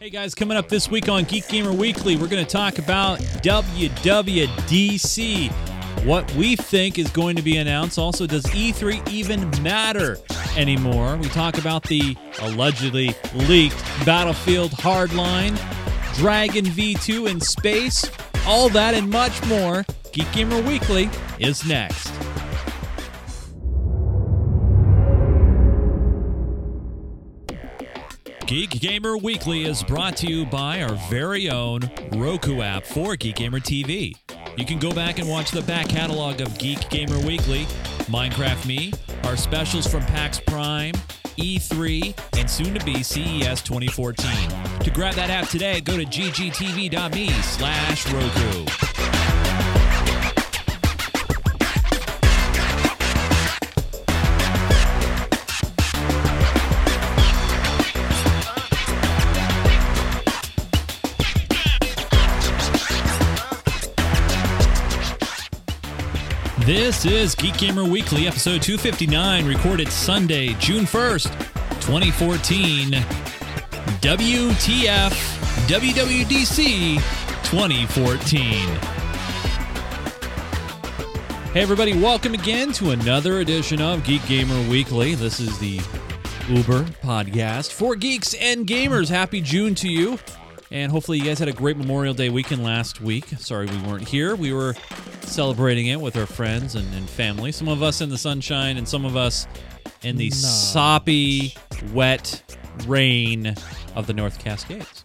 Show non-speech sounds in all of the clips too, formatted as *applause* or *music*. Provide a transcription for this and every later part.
Hey guys, coming up this week on Geek Gamer Weekly, we're going to talk about WWDC, what we think is going to be announced. Also, does E3 even matter anymore? We talk about the allegedly leaked Battlefield Hardline, Dragon V2 in space, all that and much more. Geek Gamer Weekly is next. Geek Gamer Weekly is brought to you by our very own Roku app for Geek Gamer TV. You can go back and watch the back catalog of Geek Gamer Weekly, Minecraft Me, our specials from PAX Prime, E3, and soon to be CES 2014. To grab that app today, go to ggtv.me slash Roku. This is Geek Gamer Weekly, episode 259, recorded Sunday, June 1st, 2014. WTF WWDC 2014. Hey, everybody, welcome again to another edition of Geek Gamer Weekly. This is the Uber podcast for geeks and gamers. Happy June to you. And hopefully, you guys had a great Memorial Day weekend last week. Sorry we weren't here. We were celebrating it with our friends and, and family. Some of us in the sunshine, and some of us in the soppy, wet rain of the North Cascades.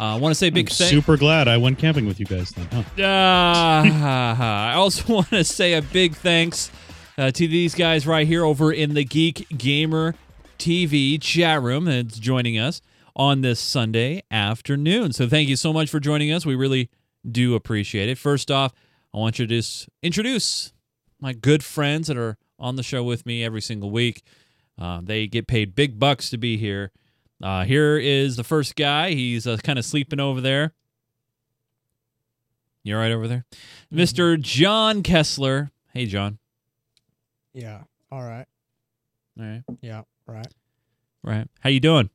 Uh, I want to say a big I'm thank. super glad I went camping with you guys then. Huh? *laughs* Ah, *laughs* I also *laughs* want to say a big thanks uh, to these guys right here over in the Geek Gamer TV chat room that's joining us on this Sunday afternoon. So thank you so much for joining us. We really do appreciate it. First off, I want to just introduce my good friends that are on the show with me every single week. Uh, they get paid big bucks to be here. Uh, here is the first guy. He's uh, kind of sleeping over there. You're right over there, Mister John Kessler. Hey, John. Yeah. All right. All right, Yeah. Right. right. How you doing?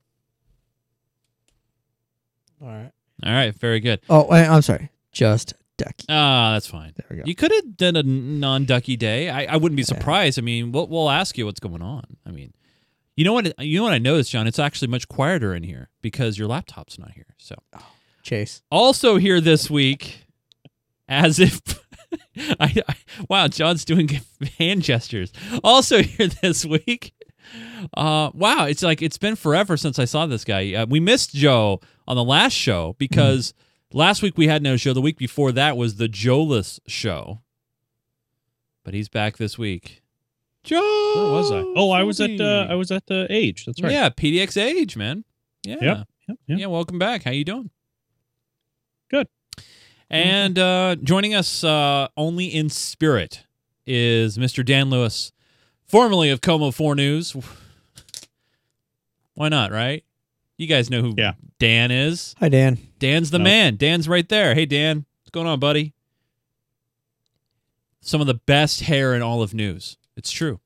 All right. All right, very good. Oh, wait, I'm sorry. Just ducky. Ah, that's fine. There we go. You could have done a non-ducky day. I, I wouldn't be surprised. I mean, we'll, we'll ask you what's going on. I mean, you know what? You know what I noticed, John? It's actually much quieter in here because your laptop's not here. So, Chase. also here this week, as if *laughs* I, I wow, John's doing *laughs* hand gestures. Also here this week. Uh, wow, it's like it's been forever since I saw this guy. Uh, we missed Joe on the last show because last week we had no show. The week before that was the Joeless show, but he's back this week. Joe, Where was I? Oh, I was at uh, I was at the age. That's right. Yeah, PDX Age, man. Yeah. Yep. Yep. Yeah, welcome back. How you doing? Good. And uh, joining us uh, only in spirit is Mr. Dan Lewis, formerly of KOMO 4 News. Why not, right? You guys know who Yeah. Dan is. Hi, Dan. Dan's the No. man. Dan's right there. Hey, Dan. What's going on, buddy? Some of the best hair in all of news. It's true.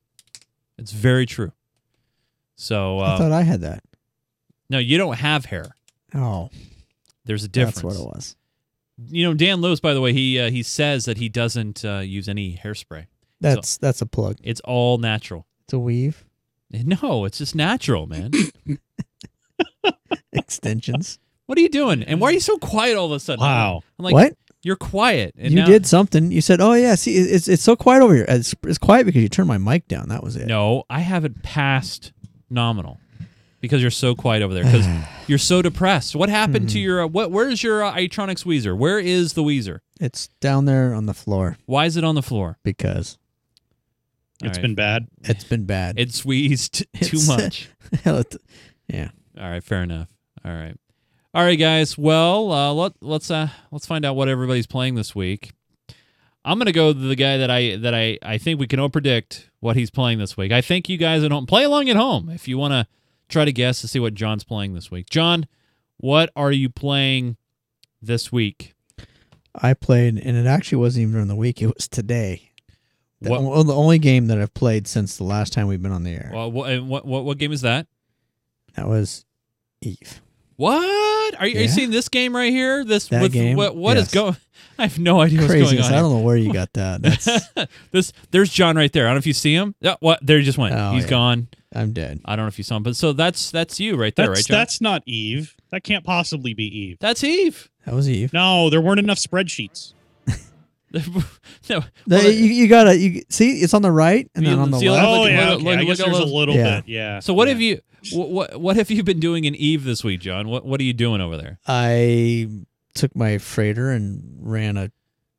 It's very true. So, I uh, thought I had that. no, you don't have hair. Oh, There's a difference. that's what it was. You know, Dan Lewis, by the way, he uh, he says that he doesn't uh, use any hairspray. That's that's a plug. It's all natural. It's a weave. No, it's just natural, man. *coughs* *coughs* Extensions. what are you doing? And why are you so quiet all of a sudden? Wow. I'm like, what? You're quiet. And you now- did something. You said, "Oh yeah, see, it's it's so quiet over here. It's, it's quiet because you turned my mic down. That was it." No, I have it past nominal because you're so quiet over there. Because *sighs* you're so depressed. What happened Hmm. to your? Uh, what? Where's your uh, Itronics Weezer? Where is the Weezer? It's down there on the floor Why is it on the floor? because All It's right. been bad. it's been bad. It's wheezed *laughs* too It's- much. *laughs* yeah. All right, fair enough. All right, all right, guys. Well, uh, let let's uh, let's find out what everybody's playing this week. I'm gonna go to the guy that I that I I think we can all predict what he's playing this week. I think you guys at home play along at home if you want to try to guess to see what John's playing this week. John, what are you playing this week? I played, and it actually wasn't even during the week. It was today. The, What- the only game that I've played since the last time we've been on the air. Well, what what what game is that? That was Eve. What? What are you, are you seeing this game right here? This That with game? what what is Yes. going? *laughs* I have no idea what's Craziness. going I don't know where you *laughs* got that. That's *laughs* this there's John right there. I don't know if you see him. Yeah, what? There he just went. Oh, He's yeah. gone. I'm dead. I don't know if you saw him, but so that's that's you right there, That's right, John? that's not Eve. That can't possibly be Eve. That's Eve. That was Eve. No, there weren't enough spreadsheets. *laughs* no, The- well, you, you gotta you see it's on the right and then on the see, left. oh at- yeah, look- okay. look- I guess there's a those- little Yeah. bit. Yeah. so what yeah. have you what, what what have you been doing in Eve this week, John? What what are you doing over there? I took my freighter and ran a.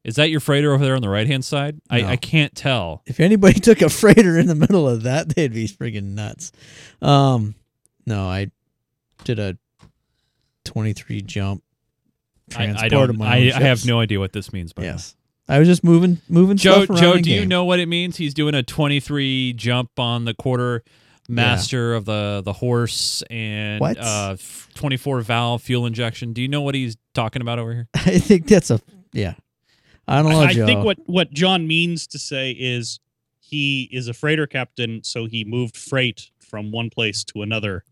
Is that your freighter over there on the right hand side? I, No. I can't tell. If anybody *laughs* took a freighter in the middle of that, they'd be friggin' nuts. Um, no, I did a 23 jump I, transport I don't. of my I, I have no idea what this means. By the way. Yes, I was just moving moving Joe, stuff around Joe, in do you know what it means? He's doing a 23 jump on the quarter master of the the horse and What? uh 24 valve fuel injection. Do you know what he's talking about over here? *laughs* I think that's a yeah. I don't know, I, I think what what John means to say is he is a freighter captain, so he moved freight from one place to another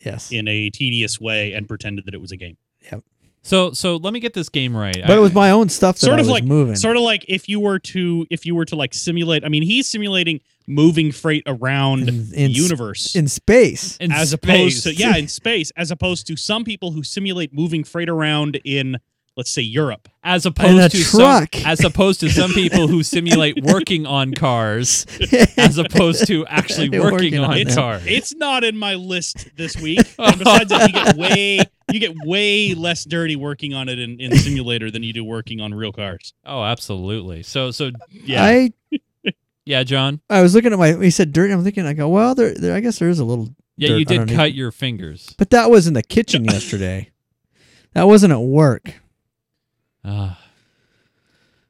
yes, in a tedious way and pretended that it was a game. So so let me get this game right. but I- it was my own stuff that Sort I of was like moving. sort of like if you were to if you were to like simulate. I mean, he's simulating moving freight around in, the in, s- universe. in space. in as space. opposed to yeah *laughs* in space as opposed to some people who simulate moving freight around in let's say Europe. as a opposed to truck. some as opposed to some people who simulate *laughs* working on cars as opposed to actually working, Working on on It's them. cars. it's not in my list this week. *laughs* And besides that, you get way you get way less dirty working on it in, in simulator than you do working on real cars. oh, absolutely. So so yeah. I *laughs* yeah, John. I was looking at my. He said dirty. I'm thinking. I go. Well, there. there I guess there is a little. Yeah, dirt you did underneath. cut your fingers. But that was in the kitchen yesterday. That wasn't at work. Ah.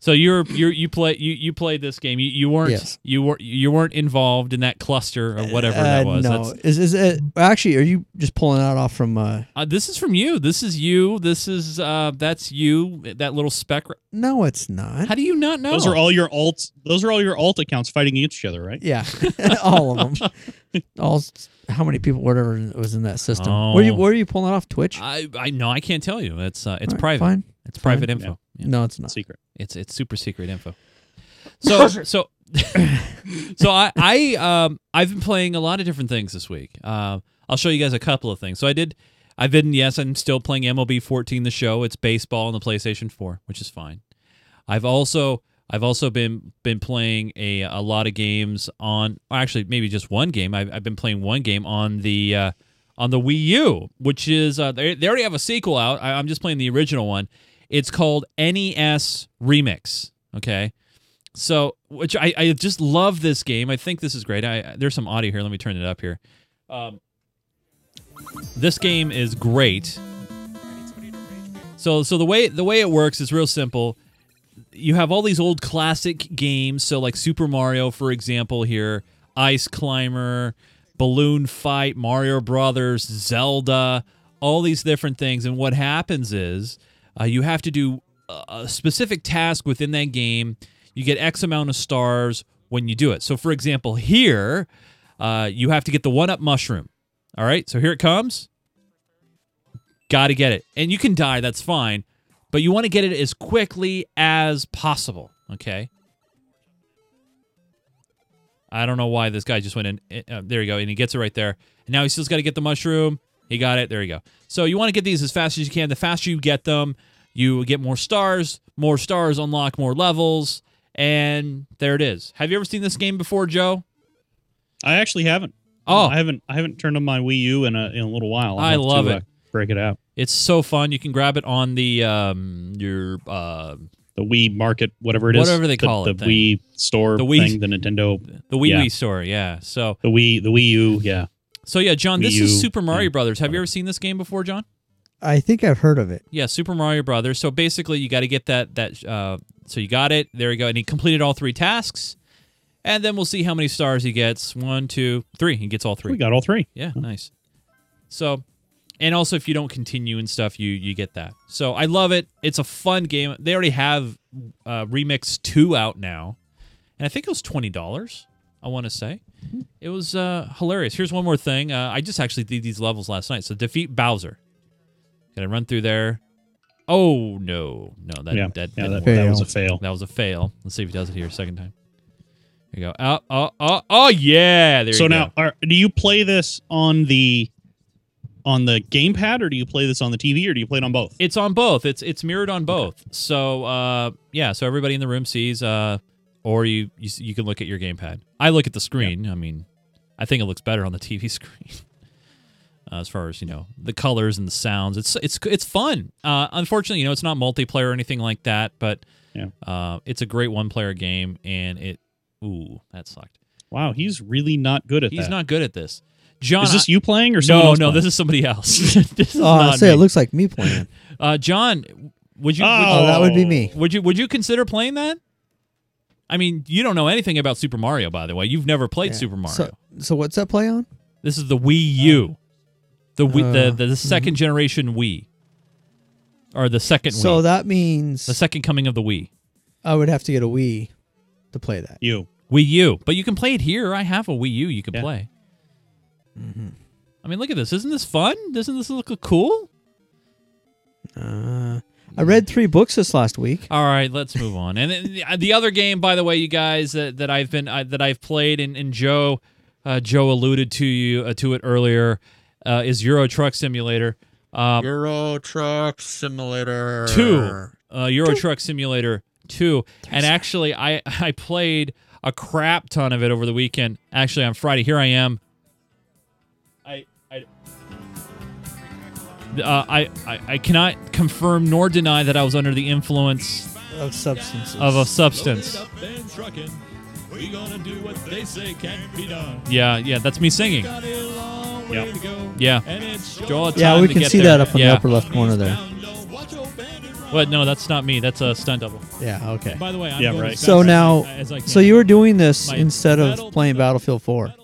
So you're you you play you you played this game. You you weren't Yes. you were you weren't involved in that cluster or whatever that Uh, was. No, That's, is is it actually? Are you just pulling that off from? uh uh, this is from you. This is you. This is uh that's you. That little speck. No, it's not. How do you not know? Those are all your alt those are all your alt accounts fighting each other, right? Yeah, *laughs* all of them. *laughs* all. How many people? Whatever was in that system. Oh. Where you? Where are you pulling it off? Twitch. I I know I can't tell you. It's uh it's All right, private. Fine. It's private Fine. info. Yeah. No, it's not. Secret. It's it's super secret info. *laughs* So so *laughs* so I I um I've been playing a lot of different things this week. Uh, I'll show you guys a couple of things. So I did. I've been yes, I'm still playing MLB 14, the show. It's baseball on the PlayStation 4, which is fine. I've also I've also been been playing a a lot of games on actually maybe just one game. I've, I've been playing one game on the uh, on the Wii U, which is uh, they, they already have a sequel out. I, I'm just playing the original one. It's called NES Remix. Okay, so which I, I just love this game. I think this is great. I there's some audio here. Let me turn it up here. Um, this game is great. So so the way the way it works is real simple. You have all these old classic games, so like Super Mario, for example, here, Ice Climber, Balloon Fight, Mario Brothers, Zelda, all these different things. And what happens is uh, you have to do a- specific task within that game. You get X amount of stars when you do it. So, for example, here, uh, you have to get the one up mushroom. All right, so here it comes. Got to get it. And you can die, that's fine. But you want to get it as quickly as possible. Okay. I don't know why this guy just went in. Uh, there you go. And he gets it right there. And now he's still got to get the mushroom. He got it. There you go. So you want to get these as fast as you can. The faster you get them, you get more stars. More stars unlock more levels. And there it is. Have you ever seen this game before, Joe? I actually haven't. Oh. I haven't I haven't turned on my Wii U in a in a little while. I'll I love to, it. Uh, break it out. It's so fun. You can grab it on the um your uh The Wii Market, whatever it is, Whatever they the, call the it thing. Wii store The Wii- thing, the Nintendo, the Wii Yeah. Wii store. Yeah. So the Wii, the Wii U. Yeah, so yeah, John. This Wii is Super Mario yeah, Brothers. Have you ever seen this game before, John? I think I've heard of it. Yeah, Super Mario Brothers. So basically, you got to get that that. Uh, so you got it. There you go. And he completed all three tasks, and then we'll see how many stars he gets. One, two, three. He gets all three. we got all three. Yeah, nice. So, and also if you don't continue and stuff, you you get that. So I love it. It's a fun game. They already have uh, Remix Two out now, and I think it was twenty dollars. I want to say it was uh, hilarious. Here's one more thing. Uh, I just actually did these levels last night. So defeat Bowser. Can I run through there? Oh no, no that Yeah, that yeah, that, that was a fail. That was a fail. Let's see if he does it here a second time. Here you go. Oh, oh, oh, oh yeah. There So you now, go. are, do you play this on the on the gamepad, or do you play this on the TV, or do you play it on both? It's on both. It's it's mirrored on both. So uh, yeah. So everybody in the room sees. Uh, or you you, you can look at your gamepad. I look at the screen. I mean, I think it looks better on the TV *laughs* screen. Uh, as far as you know, the colors and the sounds, it's it's it's fun. Uh, unfortunately, you know, it's not multiplayer or anything like that, but Yeah. uh, it's a great one-player game, and it. Ooh, that sucked. Wow, he's really not good at He's that. not good at this. John, Is this you playing or someone no, else no, playing? this is somebody else. *laughs* *laughs* this is Oh, I not say me. it looks like me playing. *laughs* uh, John, would you? Oh, that would be me. Would you would you consider playing that? I mean, you don't know anything about Super Mario, by the way. You've never played Yeah. Super Mario. So, so what's that play on? this is the Wii U, the Wii, Uh, the, the the 2nd generation Wii, or the second So Wii, that means the second coming of the Wii, I would have to get a Wii to play that. you. Wii U. But you can play it here. I have a Wii U. You can Yeah. play. Mm-hmm. I mean, look at this. Isn't this fun? Doesn't this look cool? Uh, I read three books this last week. All right, let's move on. And then the- the other game, by the way, you guys that, that I've been uh, that I've played, and, and Joe, uh, Joe alluded to you uh, to it earlier, uh, is Euro Truck Simulator. Um, Euro Truck Simulator two, uh, Euro Truck Simulator two, and actually, I *laughs* I played a crap ton of it over the weekend. Actually, on Friday, here I am. I I. Uh, I, I I cannot confirm nor deny that I was under the influence Of substances. of a substance. and trucking. We gonna do what they say can't be done. Yeah, yeah, that's me singing. Got way Yep. to go. Yeah. And it's Joel, yeah, time we to can get see there. that up in yeah. the upper left corner there. Watch old bandit run. What? No, that's not me. That's a stunt double. Yeah, okay. By the way, I'm Yeah, going right. So fast now, as I so you were doing this My instead of playing Battlefield 4.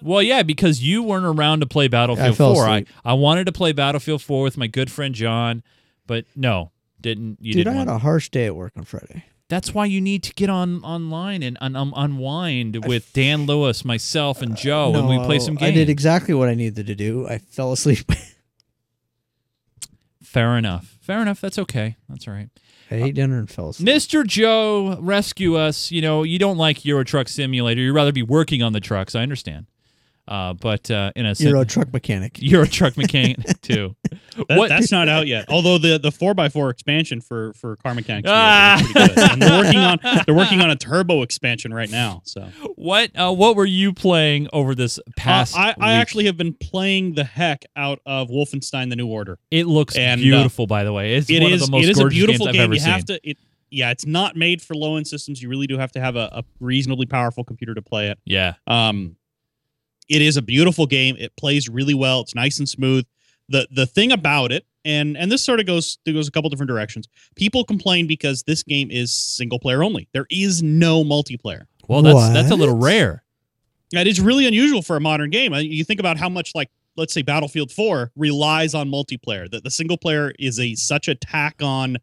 Well, yeah, because you weren't around to play Battlefield I 4. I, asleep. I wanted to play Battlefield 4 with my good friend John, but no, didn't. You Dude, I didn't. had want- a harsh day at work on Friday. That's why you need to get on online and un- um, unwind with Dan Lewis, myself, and Joe, and we play some games. I did exactly what I needed to do. I fell asleep. *laughs* Fair enough. Fair enough. That's okay. That's all right. I ate dinner and fell asleep. Mr. Joe, rescue us. You know, you don't like Euro Truck Simulator. You'd rather be working on the trucks. I understand. Uh, but uh, in a sim- Euro truck mechanic. *laughs* You're a Truck Mechanic *laughs* too. That, What- That's not out yet. Although the the four x four expansion for for car mechanics Ah. is pretty good. and they're working on *laughs* they're working on a turbo expansion right now. So What uh, what were you playing over this past? Uh, I, I actually have been playing the heck out of Wolfenstein: The New Order. It looks and, uh, beautiful, by the way. It's It one is of the most it is a beautiful games game. I've ever you have to it. Yeah, it's not made for low end systems. You really do have to have a, a reasonably powerful computer to play it. yeah, Um, it is a beautiful game. It plays really well. It's nice and smooth. the The thing about it, and and this sort of goes goes a couple different directions. People complain because this game is single player only. There is no multiplayer. well, that's that's a little What? rare. That is really unusual for a modern game. Uh, You think about how much like let's say Battlefield 4 relies on multiplayer. That the single player is a such a tack on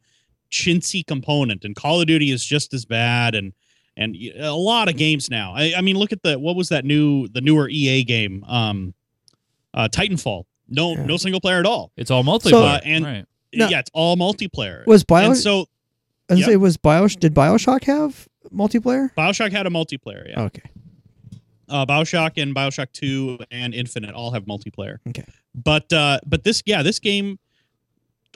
chintzy component and Call of Duty is just as bad and and a lot of games now. I, I mean look at the what was that new the newer EA game um uh Titanfall. No Yeah. no single player at all. It's all multiplayer, uh, and- right? No. Yeah, it's all multiplayer. Was Bio? and so I was yeah. say, was Bio? Did Bioshock have multiplayer? BioShock had a multiplayer, yeah. Okay. uh, Bioshock and Bioshock Two and Infinite all have multiplayer. Okay. But uh, but this yeah this game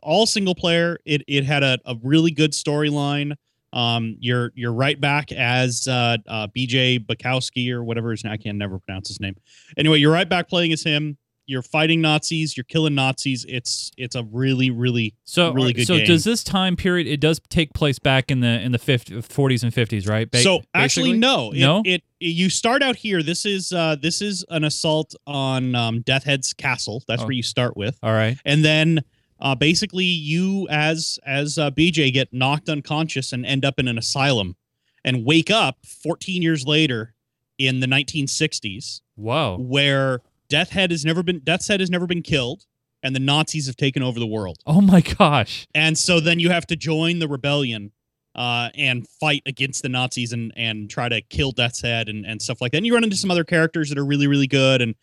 all single player. It it had a, a really good storyline. Um, you're you're right back as uh, uh, BJ Bukowski or whatever his name. I can never pronounce his name. Anyway, you're right back playing as him. You're fighting Nazis. You're killing Nazis. It's it's a really really So, really good so game. does this time period? It does take place back in the in the 50, 40s and fifties, right? Ba- so actually basically? no it, No? it, it- you start out here this is uh this is an assault on um death head's castle that's Oh. where you start with All right. and then uh basically you as as uh, bj get knocked unconscious and end up in an asylum and wake up 14 years later in the 1960s Whoa. where death head has never been death's head has never been killed and the nazis have taken over the world Oh my gosh. and so then you have to join the rebellion uh, and fight against the Nazis and and try to kill Death's Head and, and stuff like that. And you run into some other characters that are really really good. And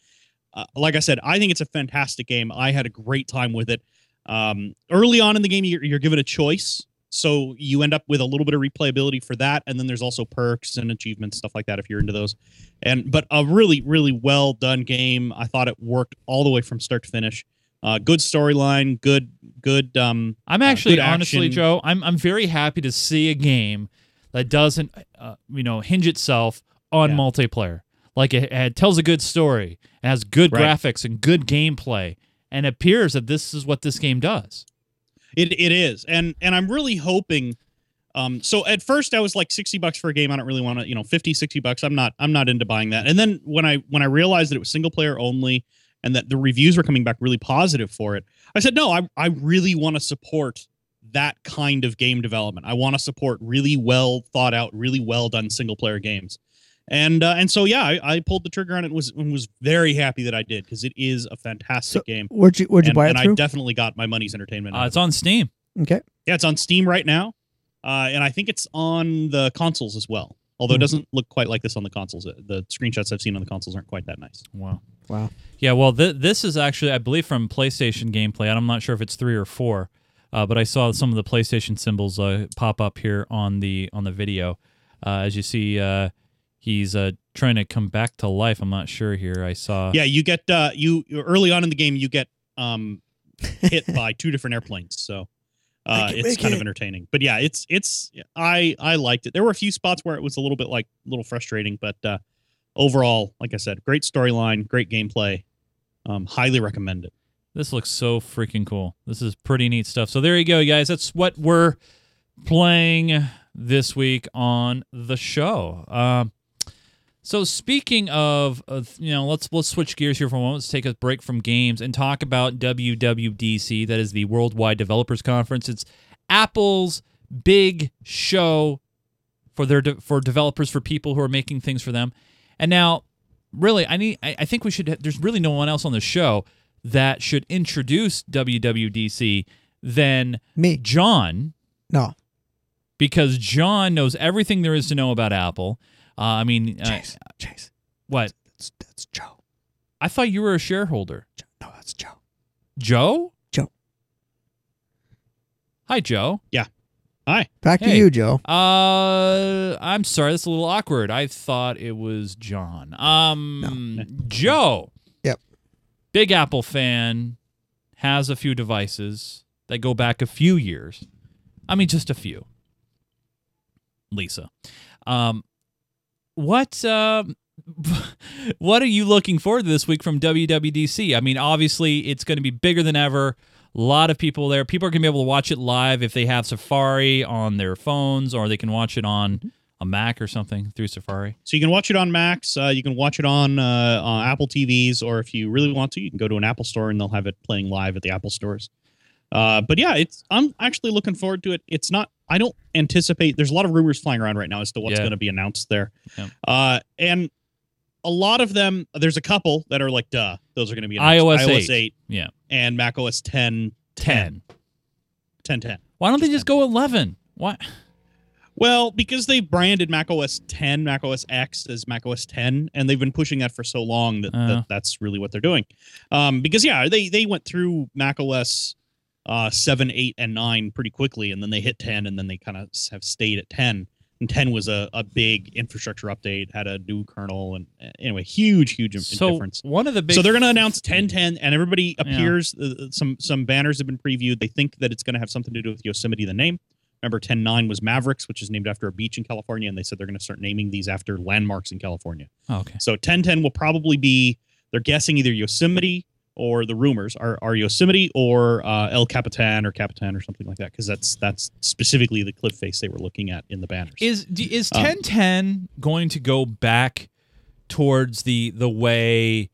uh, like I said, I think it's a fantastic game. I had a great time with it. Um, early on in the game, you're, you're given a choice, so you end up with a little bit of replayability for that, and then there's also perks and achievements, stuff like that, if you're into those. And but a really, really well done game. I thought it worked all the way from start to finish. Uh, good storyline, good, good. Um, I'm uh, actually good honestly. Joe. I'm I'm very happy to see a game that doesn't, uh, you know, hinge itself on Yeah. multiplayer. Like it, it tells a good story, it has good Right. graphics and good gameplay, and it appears that this is what this game does. It it is, and and I'm really hoping. Um, so at first I was like 60 bucks for a game. I don't really want to, you know, 50, 60 bucks. I'm not, I'm not into buying that. And then when I, when I realized that it was single player only and that the reviews were coming back really positive for it, I said, no, I, I really want to support that kind of game development. I want to support really well thought out, really well done single player games. And, uh, and so, yeah, I, I pulled the trigger on it and was, and was very happy that I did because it is a fantastic So, game. Where'd you Where'd you and, buy it and I definitely got my money's entertainment. out Uh, it's it. on Steam. okay. Yeah, it's on Steam right now, uh, and I think it's on the consoles as well. Although Hmm. it doesn't look quite like this on the consoles. Uh, The screenshots I've seen on the consoles aren't quite that nice. Wow. Wow. Yeah, well, th- this is actually, I believe, from PlayStation gameplay, and I'm not sure if it's three or four, uh, but I saw some of the PlayStation symbols uh, pop up here on the on the video. Uh, as you see, uh, he's uh, trying to come back to life. I'm not sure here. I saw. yeah, you get uh, you early on in the game you get um, hit *laughs* by two different airplanes, so uh, it's make kind of entertaining. But yeah, it's it's I I liked it. There were a few spots where it was a little bit like a little frustrating, but uh, overall, like I said, great storyline, great gameplay. Um, highly recommend it. This looks so freaking cool. This is pretty neat stuff. So there you go, guys. That's what we're playing this week on the show. Um, so speaking of, uh, of, you know, let's let's switch gears here for a moment. Let's take a break from games and talk about WWDC. That is the Worldwide Developers Conference. It's Apple's big show for their de- for developers for people who are making things for them. And now, really, I need. I, I think we should. There's really no one else on the show that should introduce WWDC than Me. John No. because John knows everything there is to know about Apple. Uh, I mean, uh, Chase. Chase. what? That's, that's Joe. I thought you were a shareholder. No, that's Joe. Joe? Joe. Hi, Joe. Yeah. Hi. Back to you, Joe. Uh, I'm sorry, that's a little awkward. I thought it was John. Um, Joe. Yep. Big Apple fan, has a few devices that go back a few years. I mean, just a few. Lisa, um, what uh, *laughs* what are you looking forward to this week from WWDC? I mean, obviously, it's going to be bigger than ever. A lot of people there. People are going to be able to watch it live if they have Safari on their phones, or they can watch it on a Mac or something through Safari. So you can watch it on Macs. Uh, you can watch it on, uh, on Apple TVs, or if you really want to, you can go to an Apple store and they'll have it playing live at the Apple stores. Uh, but yeah, it's I'm actually looking forward to it. It's not. I don't anticipate. There's a lot of rumors flying around right now as to what's Yeah. going to be announced there, Yep. uh, and a lot of them. There's a couple that are like, duh, those are going to be iOS iOS 8. 8 Yeah, and Mac OS 10, 10. 10, 10. Why don't they just go 11? Why? Well, because they branded Mac OS 10, Mac OS X as Mac OS 10, and they've been pushing that for so long that, Uh. that that's really what they're doing. Um, because yeah, they they went through Mac OS uh, 7, 8, and 9 pretty quickly, and then they hit 10, and then they kind of have stayed at 10. And 10 was a, a big infrastructure update, had a new kernel, and uh, anyway, huge, huge So difference. one of the big So they're going to announce 1010, and everybody Yeah. appears. Uh, some some banners have been previewed. They think that it's going to have something to do with Yosemite, the name. Remember, 109 was Mavericks, which is named after a beach in California, and they said they're going to start naming these after landmarks in California. Oh, okay. So 1010 will probably be. They're guessing either Yosemite or the rumors are, are Yosemite or uh, El Capitan or Capitan or something like that, because that's that's specifically the cliff face they were looking at in the banners. Is is Um, 1010 going to go back towards the the way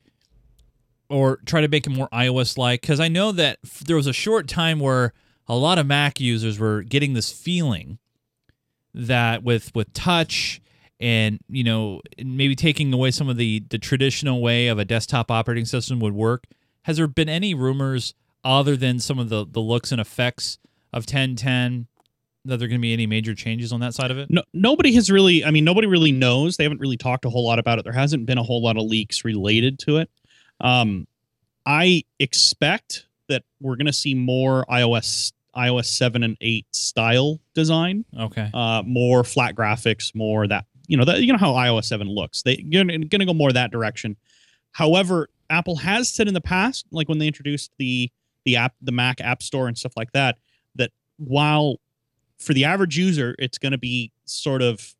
or try to make it more iOS like cuz I know that f- there was a short time where a lot of Mac users were getting this feeling that with with touch and you know maybe taking away some of the the traditional way of a desktop operating system would work has there been any rumors other than some of the the looks and effects of 1010 that there are going to be any major changes on that side of it no, nobody has really i mean nobody really knows they haven't really talked a whole lot about it there hasn't been a whole lot of leaks related to it um i expect that we're going to see more iOS iOS seven and eight style design, Okay. uh, more flat graphics, more that you know that you know how iOS seven looks. They you're going to go more that direction. However, Apple has said in the past, like when they introduced the the app, the Mac App Store and stuff like that, that while for the average user, it's going to be sort of,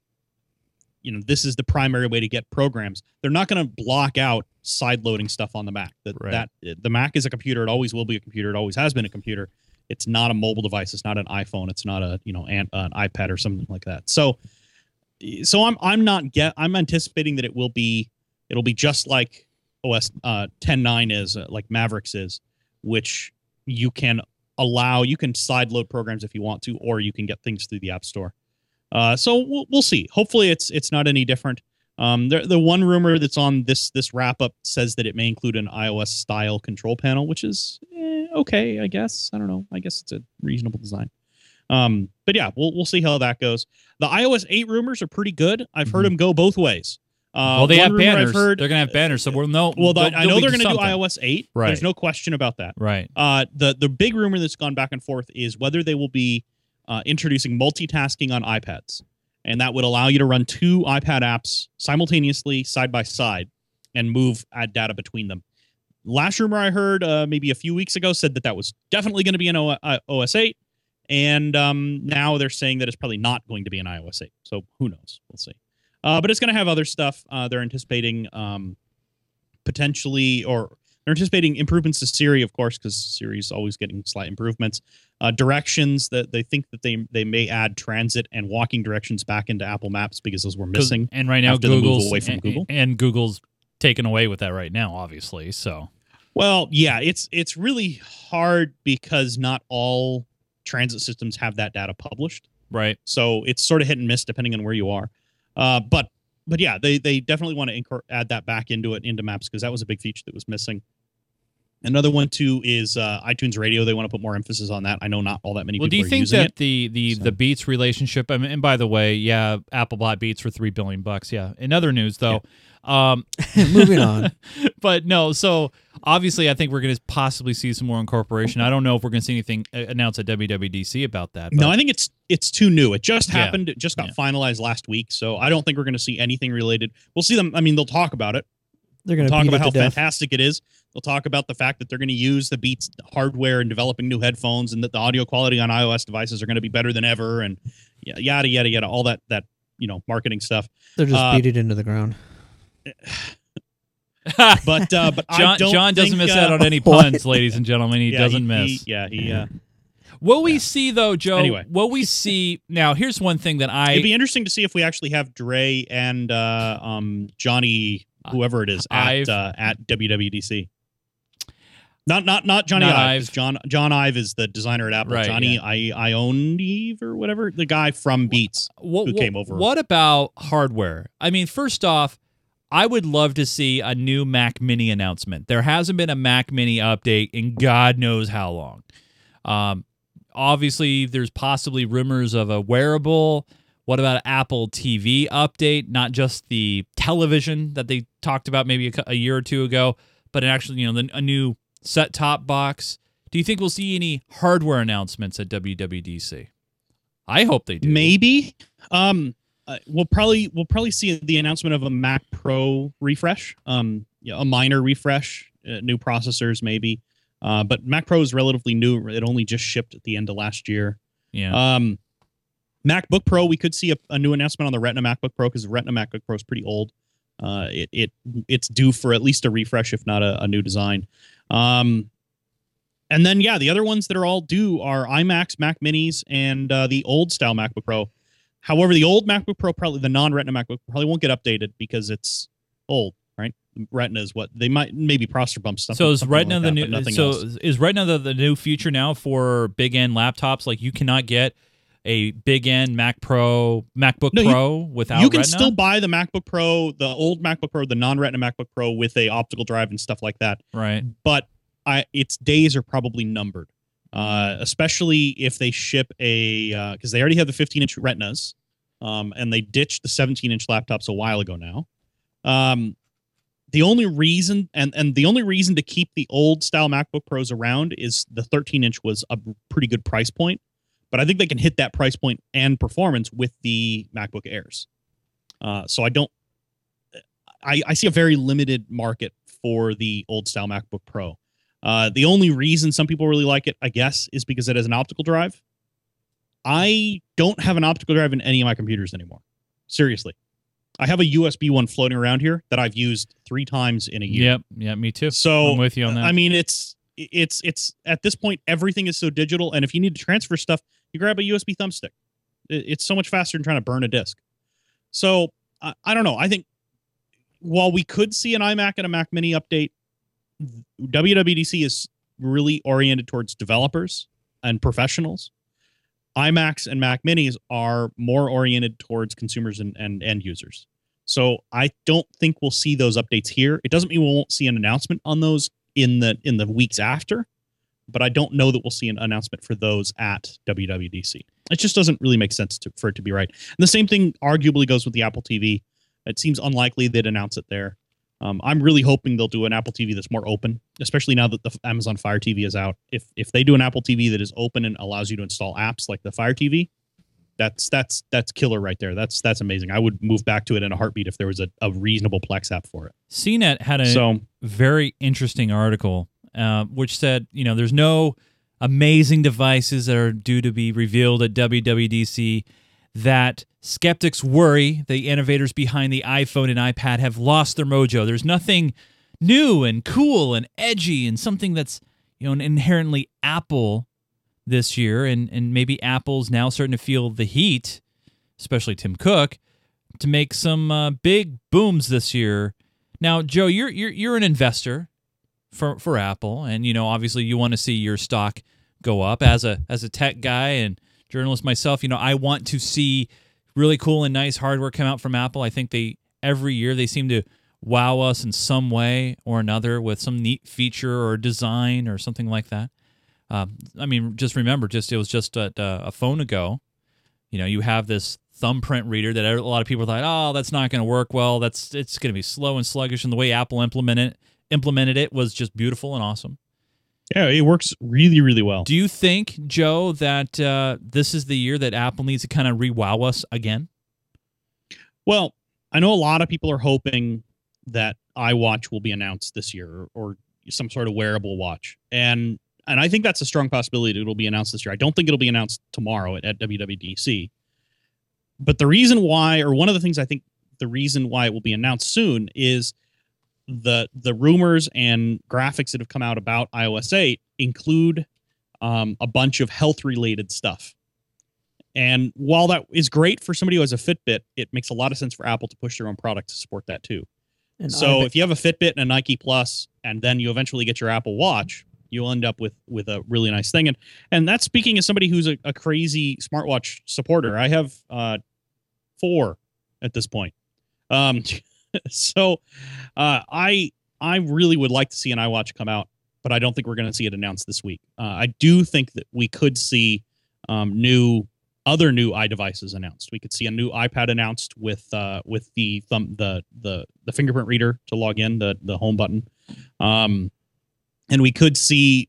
you know, this is the primary way to get programs. They're not going to block out side loading stuff on the Mac. That Right. that the Mac is a computer. It always will be a computer. It always has been a computer. It's not a mobile device. It's not an iPhone. It's not a you know an, an iPad or something like that. So, so I'm I'm not get I'm anticipating that it will be it'll be just like OS uh, 10.9 is uh, like Mavericks is, which you can allow you can side load programs if you want to, or you can get things through the App Store. Uh, so we'll, we'll see. Hopefully, it's it's not any different. Um, the the one rumor that's on this this wrap up says that it may include an iOS style control panel, which is eh, okay, I guess. I don't know. I guess it's a reasonable design. Um, but yeah, we'll we'll see how that goes. The iOS 8 rumors are pretty good. I've heard Mhm. them go both ways. Uh, well, they have I've banners. heard- they're gonna have banners, so we'll know. well, they'll- I know they're going to do iOS 8. Right. There's no question about that. Right. Uh, the the big rumor that's gone back and forth is whether they will be uh, introducing multitasking on iPads, and that would allow you to run two iPad apps simultaneously, side by side, and move add data between them. Last rumor I heard, uh, maybe a few weeks ago, said that that was definitely going to be an o- uh, OS 8, and um, now they're saying that it's probably not going to be an iOS 8. So who knows? We'll see. Uh, but it's going to have other stuff. Uh, they're anticipating um, potentially, or they're anticipating improvements to Siri, of course, because Siri's always getting slight improvements. Uh, directions that they think that they they may add transit and walking directions back into Apple Maps because those were missing. And right now, after the move Google's away from and- Google. and Google's taken away with that right now, obviously. So Well, yeah, it's it's really hard because not all transit systems have that data published. right. So it's sort of hit and miss depending on where you are. Uh, but but yeah, they they definitely want to incor- add that back into it into Maps because that was a big feature that was missing. Another one too is uh, iTunes Radio. They want to put more emphasis on that. I know not all that many people. Well, people do you are think that it. the the So- the Beats relationship? I mean, and by the way, yeah, Apple bought Beats for three billion bucks. Yeah. In other news, though, um, *laughs* Moving on. *laughs* but no. So obviously, I think we're going to possibly see some more incorporation. I don't know if we're going to see anything uh, announced at WWDC about that. No, I think it's it's too new. It just Yeah. happened. It just got Yeah. finalized last week. So I don't think we're going to see anything related. We'll see them. I mean, they'll talk about it. They're going to talk about how death. fantastic it is. They'll talk about the fact that they're going to use the Beats hardware and developing new headphones, and that the audio quality on iOS devices are going to be better than ever, and yada yada yada, all that that you know marketing stuff. They're just uh, beat it into the ground. *sighs* But uh, but I John don't John doesn't think, miss uh, out on *laughs* any What? puns, ladies and gentlemen. He yeah, doesn't he- miss. he- yeah, he. Uh, what we Yeah. see though, Joe? Anyway. what we see now? Here's one thing that I it'd be interesting to see if we actually have Dre and uh, um Johnny, whoever it is, Ive. at uh, at WWDC. Not not not Johnny Not Ive. Ive. John John Ive is the designer at Apple. Right, Johnny I Ionive or whatever, the guy from Beats. what, who what- came over. What about hardware? I mean, first off, I would love to see a new Mac Mini announcement. There hasn't been a Mac Mini update in God knows how long. Um, obviously, there's possibly rumors of a wearable. What about an Apple TV update? Not just the television that they talked about maybe a, a year or two ago, but an actually, you know, the, a new set-top box. Do you think we'll see any hardware announcements at WWDC? I hope they do. Maybe. Um, uh, we'll probably we'll probably see the announcement of a Mac Pro refresh. Um, yeah, a minor refresh, uh, new processors maybe. Uh, but Mac Pro is relatively new. It only just shipped at the end of last year. Yeah. Um, MacBook Pro, we could see a, a new announcement on the Retina MacBook Pro because Retina MacBook Pro is pretty old. Uh, it, it it's due for at least a refresh, if not a, a new design. Um, and then yeah, the other ones that are all due are iMacs, Mac Minis, and uh, the old style MacBook Pro. However, the old MacBook Pro, probably the non-Retina MacBook, probably won't get updated because it's old, right? Retina is what they might maybe processor bumps. Something, so is Retina like the that, new? So else. is Retina the, the new future now for big end laptops? Like you cannot get a big end Mac Pro, MacBook No, you- Pro without you can Retina? still buy the MacBook Pro, the old MacBook Pro, the non-Retina MacBook Pro with a optical drive and stuff like that. right. But I, its days are probably numbered, uh, especially if they ship a because they already have the 15-inch Retinas, um, and they ditched the 17-inch laptops a while ago now. Um, the only reason and and the only reason to keep the old style MacBook Pros around is the 13 inch was a pretty good price point, but I think they can hit that price point and performance with the MacBook Airs. Uh, so I don't. I, I see a very limited market for the old style MacBook Pro. Uh, the only reason some people really like it, I guess, is because it has an optical drive. I don't have an optical drive in any of my computers anymore. Seriously. I have a USB one floating around here that I've used three times in a year. Yep. Yeah. Me too. So I'm with you on that. I mean, it's it's it's at this point everything is so digital, and if you need to transfer stuff, you grab a USB thumbstick. It's so much faster than trying to burn a disk. So I, I don't know. I think while we could see an iMac and a Mac Mini update, WWDC is really oriented towards developers and professionals. iMacs and Mac Minis are more oriented towards consumers and, and end users. So I don't think we'll see those updates here. It doesn't mean we won't see an announcement on those in the in the weeks after, but I don't know that we'll see an announcement for those at WWDC. It just doesn't really make sense to, for it to be right. And the same thing arguably goes with the Apple TV. It seems unlikely they'd announce it there. Um, I'm really hoping they'll do an Apple TV that's more open, especially now that the Amazon Fire TV is out. If if they do an Apple TV that is open and allows you to install apps like the Fire TV, that's that's that's killer right there. That's that's amazing. I would move back to it in a heartbeat if there was a, a reasonable Plex app for it. CNET had a So very interesting article, uh, which said, you know, there's no amazing devices that are due to be revealed at WWDC. That skeptics worry the innovators behind the iPhone and iPad have lost their mojo. There's nothing new and cool and edgy and something that's you know inherently Apple this year, and and maybe Apple's now starting to feel the heat, especially Tim Cook, to make some uh, big booms this year. Now, Joe, you're you're you're an investor for for Apple, and you know obviously you want to see your stock go up as a as a tech guy and journalist myself. You know I want to see really cool and nice hardware come out from Apple. I think they every year they seem to wow us in some way or another with some neat feature or design or something like that. Um, I mean, just remember, just it was just a, a phone ago. You know, you have this thumbprint reader that a lot of people thought, oh, that's not going to work well. That's it's going to be slow and sluggish. And the way Apple implemented implemented it was just beautiful and awesome. yeah, it works really really well. Do you think, Joe, that uh, this is the year that Apple needs to kind of re-wow us again? Well, I know a lot of people are hoping that iWatch will be announced this year or some sort of wearable watch. And and I think that's a strong possibility that it'll be announced this year. I don't think it'll be announced tomorrow at, at WWDC. But the reason why, or one of the things I think the reason why it will be announced soon is the the rumors and graphics that have come out about iOS 8 include um, a bunch of health related stuff. And while that is great for somebody who has a Fitbit, it makes a lot of sense for Apple to push their own product to support that too. And so I if you have a Fitbit and a Nike Plus, and then you eventually get your Apple Watch, you'll end up with with a really nice thing. And and that's speaking as somebody who's a, a crazy smartwatch supporter. I have uh, four at this point. Um, *laughs* so uh, I I really would like to see an iWatch come out, but I don't think we're going to see it announced this week. Uh, I do think that we could see um, new other new iDevices announced. We could see a new iPad announced with uh, with the thumb the the the fingerprint reader to log in the the home button, um, and we could see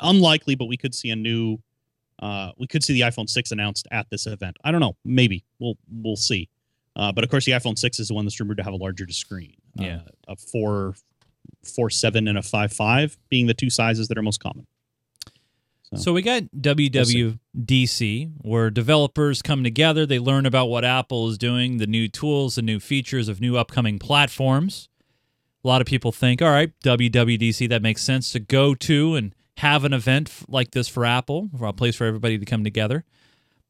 unlikely, but we could see a new uh, we could see the iPhone six announced at this event. I don't know, maybe we'll we'll see. Uh, but of course, the iPhone six is the one that's rumored to have a larger screen. Yeah. uh, a four four seven and a five five being the two sizes that are most common. So we got WWDC, where developers come together. They learn about what Apple is doing, the new tools, the new features of new upcoming platforms. A lot of people think, all right, WWDC, that makes sense to go to and have an event like this for Apple, for a place for everybody to come together.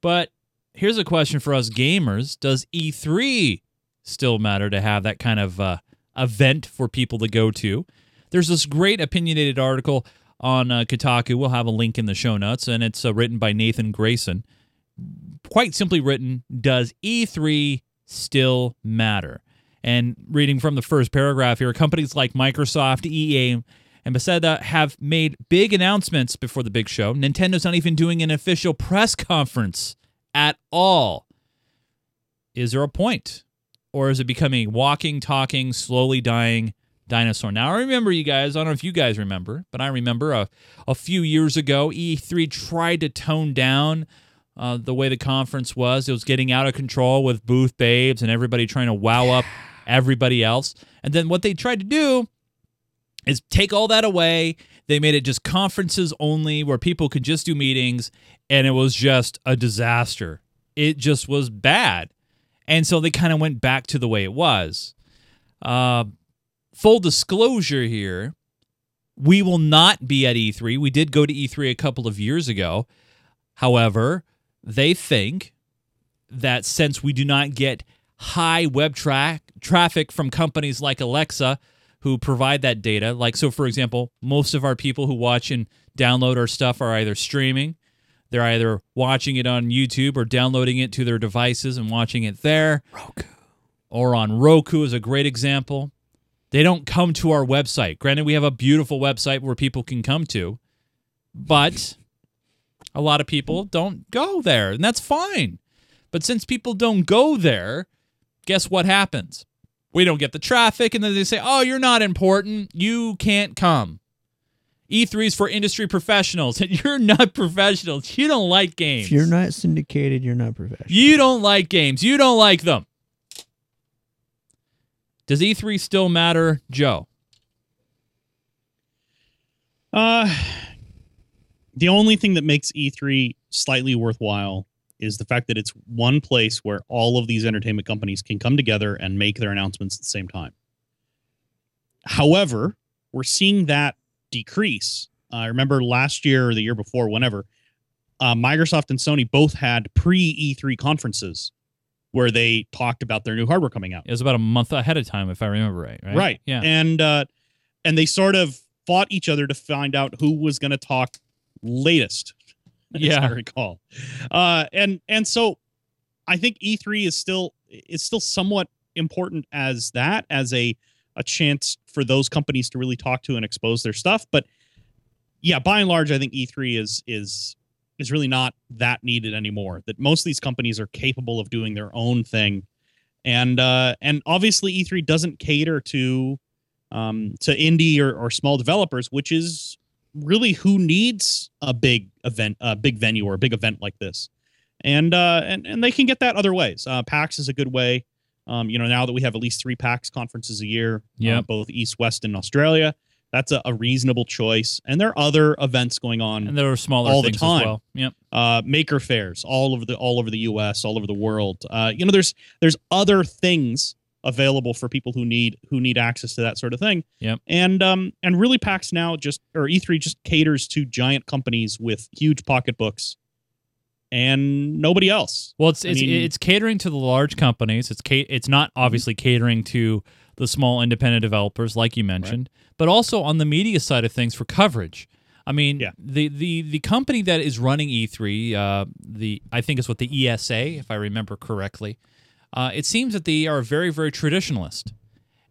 But here's a question for us gamers Does E3 still matter to have that kind of uh, event for people to go to? There's this great opinionated article on uh, Kotaku. We'll have a link in the show notes, and it's uh, written by Nathan Grayson. Quite simply written, does E3 still matter? And reading from the first paragraph here, companies like Microsoft, EA, and Bethesda have made big announcements before the big show. Nintendo's not even doing an official press conference at all. Is there a point? Or is it becoming walking, talking, slowly dying dinosaur. Now, I remember you guys, I don't know if you guys remember, but I remember a, a few years ago, E3 tried to tone down uh, the way the conference was. It was getting out of control with booth babes and everybody trying to wow up everybody else. And then what they tried to do is take all that away. They made it just conferences only where people could just do meetings, and it was just a disaster. It just was bad. And so they kind of went back to the way it was. Uh, full disclosure here we will not be at E3. We did go to E3 a couple of years ago. However, they think that since we do not get high web tra- traffic from companies like Alexa, who provide that data. Like, so for example, most of our people who watch and download our stuff are either streaming, they're either watching it on YouTube or downloading it to their devices and watching it there. Roku. Or on Roku is a great example. They don't come to our website. Granted, we have a beautiful website where people can come to, but a lot of people don't go there, and that's fine. But since people don't go there, guess what happens? We don't get the traffic, and then they say, oh, you're not important. You can't come. E3 is for industry professionals, *laughs* and you're not professionals. You don't like games. If you're not syndicated, you're not professional. You don't like games. You don't like them. Does E3 still matter, Joe? Uh, the only thing that makes E3 slightly worthwhile is the fact that it's one place where all of these entertainment companies can come together and make their announcements at the same time. However, we're seeing that decrease. I remember last year or the year before, whenever, uh, Microsoft and Sony both had pre E3 conferences where they talked about their new hardware coming out. It was about a month ahead of time, if I remember right. Right. Right. Yeah. And uh, and they sort of fought each other to find out who was going to talk latest. *laughs* Yeah. I recall. Uh, and and so I think E3 is still is still somewhat important as that as a a chance for those companies to really talk to and expose their stuff. But yeah, by and large, I think E3 is is is really not that needed anymore. That most of these companies are capable of doing their own thing, and uh, and obviously E3 doesn't cater to um, to indie or, or small developers, which is really who needs a big event, a big venue or a big event like this, and uh, and and they can get that other ways. Uh, PAX is a good way. Um, you know, now that we have at least three PAX conferences a year, Yeah. uh, both East, West, and Australia, that's a, a reasonable choice. And there are other events going on And there are smaller all the time. as well. Yep. uh, maker fairs all over the all over the U.S., all over the world. Uh, you know, there's there's other things available for people who need who need access to that sort of thing. Yep. And um and really PAX now just or E3 just caters to giant companies with huge pocketbooks and nobody else. Well, it's I it's, mean- it's catering to the large companies. It's ca- it's not obviously catering to the small independent developers, like you mentioned, but also on the media side of things for coverage. I mean, Yeah. the, the the company that is running E3, uh, the I think it's what the ESA, if I remember correctly. Uh, it seems that they are very very traditionalist,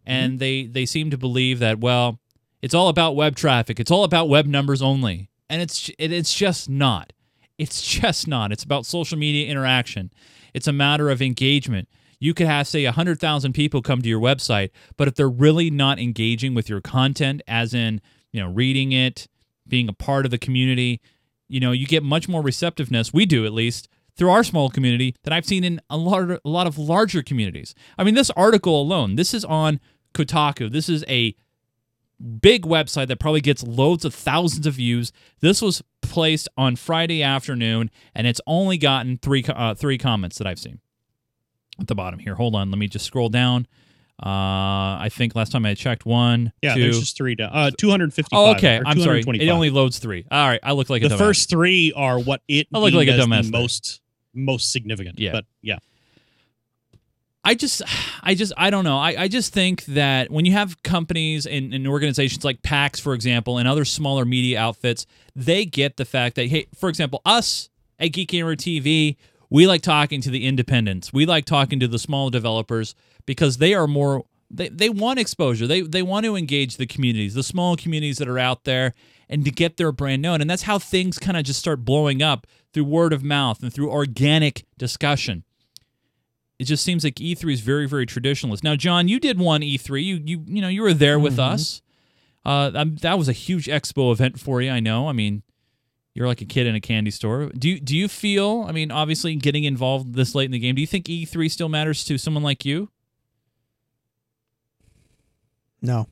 and they they seem to believe that well, it's all about web traffic. It's all about web numbers only, and it's it, it's just not. It's *laughs* just not. It's about social media interaction. It's a matter of engagement. You could have, say, 100,000 people come to your website, but if they're really not engaging with your content, as in, you know, reading it, being a part of the community, you know, you get much more receptiveness. We do, at least, through our small community that I've seen in a lot, a lot of larger communities. I mean, this article alone, this is on Kotaku. This is a big website that probably gets loads of thousands of views. This was placed on Friday afternoon, and it's only gotten three uh, three comments that I've seen at the bottom here. Hold on, let me just scroll down. Uh, I think last time I checked one, Yeah, two. there's just three down. Uh, 255. oh, okay. I'm sorry. It only loads three. All right, I look like a the first three are what it I look like a dumbass the most most significant. Yeah. but yeah, I just, *sighs* I just, I don't know. I, I just think that when you have companies and, and organizations like PAX, for example, and other smaller media outfits, they get the fact that, hey, for example, us at Geek Gamer TV, we like talking to the independents. We like talking to the small developers because they are more, they, they want exposure. They, they want to engage the communities, the small communities that are out there, and to get their brand known. And that's how things kind of just start blowing up through word of mouth and through organic discussion it just seems like E3 is very very traditionalist. Now, John, you did one E3. You you you know you were there with Mhm. us. Uh, that was a huge expo event for you. I know. I mean, you're like a kid in a candy store. Do you, do you feel? I mean, obviously, getting involved this late in the game. Do you think E3 still matters to someone like you? No,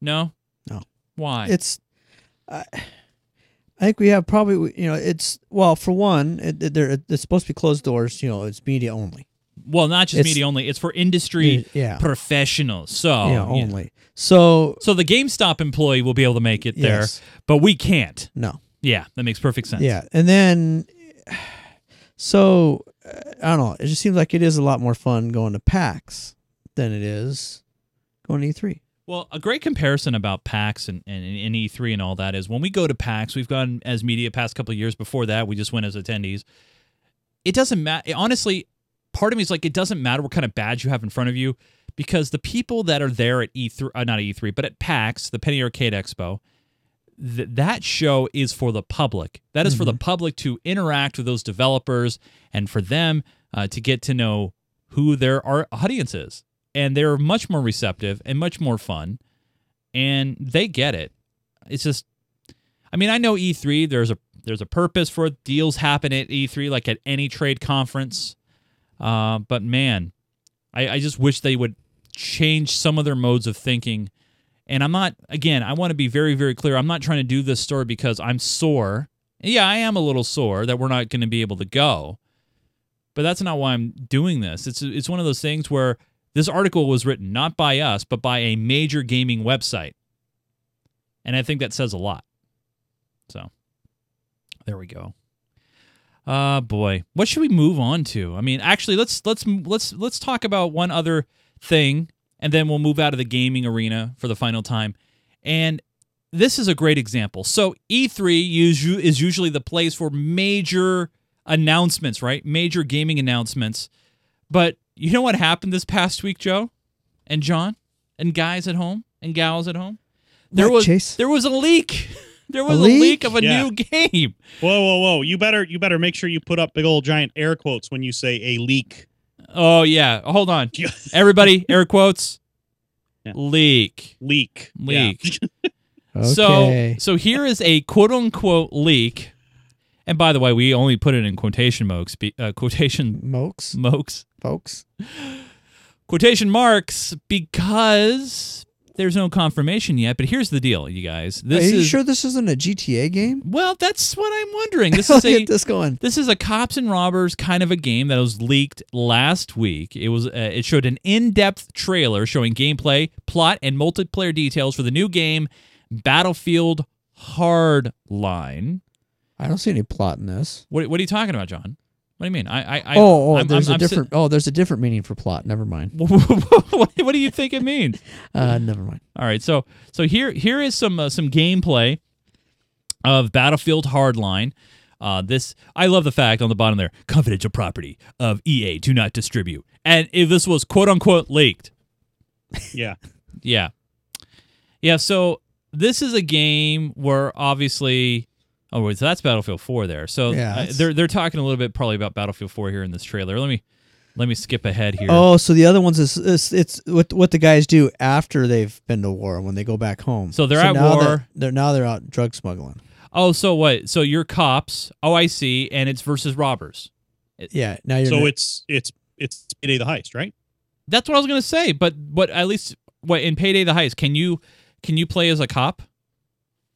No. No. Why? it's. I I think we have probably you know it's well for one it, it, there it's supposed to be closed doors you know it's media only well, not just it's- media only. It's for industry yeah professionals. So yeah yeah. only so So the GameStop employee will be able to make it there, yes, but we can't. no Yeah, that makes perfect sense. Yeah, and then so uh, I don't know. It just seems like it is a lot more fun going to PAX than it is going to E E3. Well, a great comparison about PAX and, and, and E3 and all that is when we go to PAX, we've gone as media past couple of years. Before that, we just went as attendees. It doesn't matter. Honestly, part of me is like, it doesn't matter what kind of badge you have in front of you because the people that are there at E3, uh, not E3, but at PAX, the Penny Arcade Expo, th- that show is for the public. That is for the public to interact with those developers and for them uh, to get to know who their our audience is. And they're much more receptive and much more fun. And they get it. It's just I mean, I know E3, there's a there's a purpose for it. Deals happen at E3 like at any trade conference. Uh, but man, I, I just wish they would change some of their modes of thinking. And I'm not, again, I want to be very, very clear. I'm not trying to do this story because I'm sore. Yeah, I am a little sore that we're not going to be able to go. But that's not why I'm doing this. It's it's one of those things where this article was written not by us, but by a major gaming website. And I think that says a lot. So there we go. Uh boy, what should we move on to? I mean, actually, let's let's let's let's talk about one other thing, and then we'll move out of the gaming arena for the final time. And this is a great example. So E3 is usually the place for major announcements, right? Major gaming announcements. But you know what happened this past week, Joe, and John, and guys at home, and gals at home? There What, was Chase? there was a leak. *laughs* There was a, leak? leak of a Yeah. new game. Whoa, whoa, whoa! You better, you better make sure you put up big old giant air quotes when you say a leak. Oh yeah, hold on, *laughs* everybody, air quotes. Yeah. Leak. leak, Leak. Yeah. *laughs* Okay. So so here is a quote unquote leak. And by the way, we only put it in quotation marks, uh, quotation Mokes, marks, folks. quotation marks, because there's no confirmation yet. But here's the deal, you guys. This Are you is sure this isn't a GTA game? well, that's what I'm wondering. *laughs* This is a this going. This is a cops and robbers kind of a game that was leaked last week. It was uh, it showed an in-depth trailer showing gameplay, plot, and multiplayer details for the new game Battlefield Hardline. I don't see any plot in this. What, what are you talking about, John? What do you mean? I, I, I oh, oh, I'm- there's I'm- a I'm sit- different. oh, there's a different meaning for plot. Never mind. *laughs* what, what do you think it means? *laughs* Uh, never mind. All right, so so here here is some uh, some gameplay of Battlefield Hardline. Uh, this I love the fact on the bottom there, confidential property of EA, do not distribute. And if this was quote unquote leaked, *laughs* yeah. yeah, yeah. So this is a game where obviously, oh wait, so that's Battlefield Four there. So Yeah, uh, that's- they're they're talking a little bit probably about Battlefield Four here in this trailer. Let me let me skip ahead here. Oh, so the other ones is, is it's what what the guys do after they've been to war when they go back home. So they're at now war. They're, they're now they're out drug smuggling. Oh, so what? So you're cops. Oh, I see. And it's versus robbers. Yeah. Now you're. So not- it's it's it's Payday the Heist, right? That's what I was gonna say. But what? At least what in Payday the Heist? Can you can you play as a cop?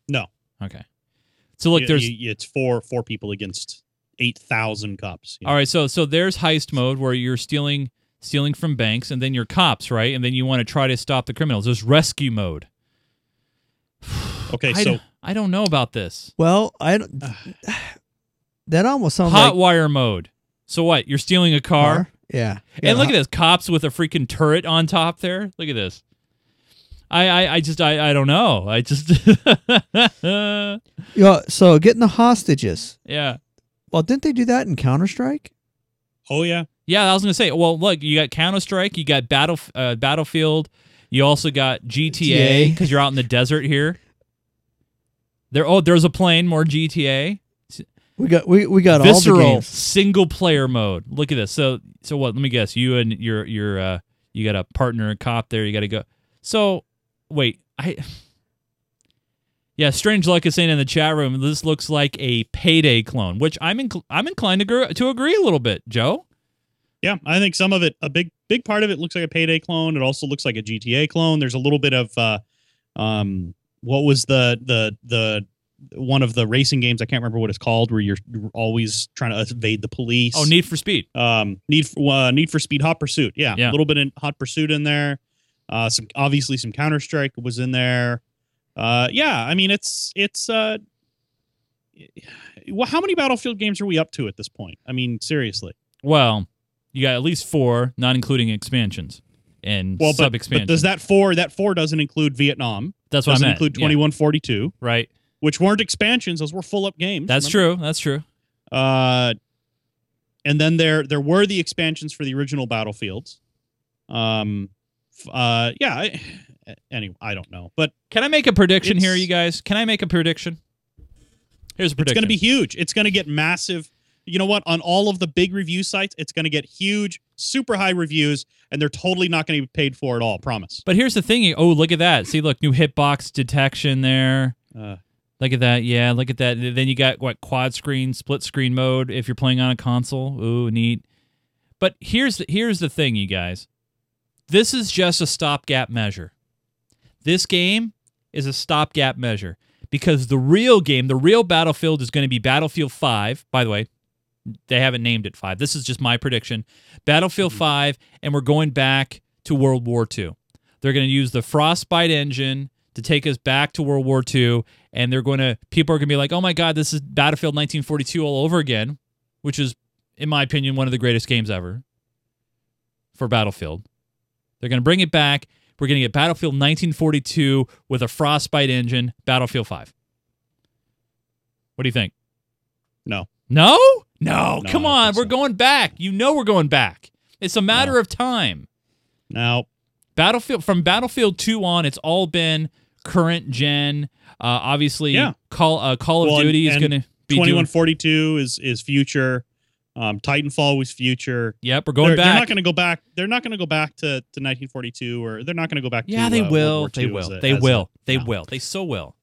No. Okay. So look, Y- there's y- it's four four people against eight thousand cops. you know. all right. So so there's heist mode where you're stealing stealing from banks, and then you're cops, right? And then you want to try to stop the criminals. There's rescue mode. *sighs* Okay, I, so d- I don't know about this. well, I don't. *sighs* that almost sounds Hot like wire mode. So what? You're stealing a car. Yeah. And look at this, cops with a freaking turret on top there. Look at this. I, I, I just, I, I don't know. I just, *laughs* Yeah. So getting the hostages. yeah, Well, didn't they do that in Counter Strike? oh yeah, yeah. I was gonna say, well, look, you got Counter Strike, you got Battle, uh, Battlefield, you also got GTA GTA. because you're out in the desert here. There, oh, there's a plane, more GTA. We got we, we got all the visceral games. single player mode. Look at this. So so what? Let me guess. You and your your uh you got a partner, a cop there. You got to go. So wait, I. Yeah, strange luck is saying in the chat room. This looks like a payday clone, which I'm inc- I'm inclined to gr- to agree a little bit, Joe. Yeah, I think some of it, a big big part of it, looks like a payday clone. It also looks like a GTA clone. There's a little bit of, uh, um, what was the the the one of the racing games? I can't remember what it's called, where you're you're always trying to evade the police. Oh, Need for Speed. um, need for uh, Need for Speed Hot Pursuit. Yeah, Yeah. a little bit in Hot Pursuit in there. Uh, some obviously some Counter Strike was in there. Uh, yeah, I mean it's it's uh, well, how many Battlefield games are we up to at this point? I mean, seriously. Well, you got at least four, not including expansions and Well, sub expansions. but does that four that four doesn't include Vietnam? That's what I meant. include twenty one forty two, right. which weren't expansions; those were full up games. That's remember? true. That's true. Uh, and then there there were the expansions for the original Battlefields. Um, uh, yeah. I, anyway, I don't know, but Can I make a prediction here, you guys? Can I make a prediction? Here's a prediction. it's going to be huge. It's going to get massive. You know what? On all of the big review sites, it's going to get huge, super high reviews, and they're totally not going to be paid for at all. Promise. But here's the thing. Oh, look at that. See, look, new hitbox detection there. Uh, Look at that. Yeah, look at that. Then you got what quad screen, split screen mode if you're playing on a console. Ooh, neat. But here's the, here's the thing, you guys. This is just a stopgap measure. This game is a stopgap measure because the real game, the real Battlefield is going to be Battlefield 5. By the way, they haven't named it 5. This is just my prediction. Battlefield mm-hmm. 5 and we're going back to World War II. They're going to use the Frostbite engine to take us back to World War II, and they're going to people are going to be like, "Oh my God, this is Battlefield 1942 all over again," which is, in my opinion, one of the greatest games ever for Battlefield. They're going to bring it back. We're going to get Battlefield 1942 with a Frostbite engine, Battlefield 5. What do you think? No. No? No, No, come on. We're so. going back. You know we're going back. It's a matter of time. now, Battlefield from Battlefield 2 on, it's all been current gen. Uh, obviously, Yeah. Call uh, Call of Well, and- Duty is going to be twenty one doing. forty two is is future. Um, Titanfall was future. Yep, we're going they're, back. They're not going to go back. They're not going to go back to, to 1942, or they're not going to go back. yeah, to, they uh, World will. War They II will. a- they as a- will. they no. will. They so will.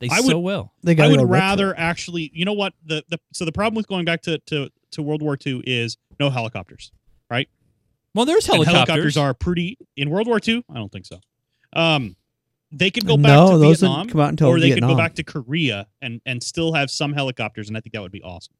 They I so will. They got I would go retro. rather actually. You know what? The the so the problem with going back to to to World War II is no helicopters. Right? Well, there's And helicopters. helicopters are pretty in World War II. I don't think so. Um, they could go back no, to those Vietnam, didn't come out until or they Vietnam. could go back to Korea and and still have some helicopters, and I think that would be awesome.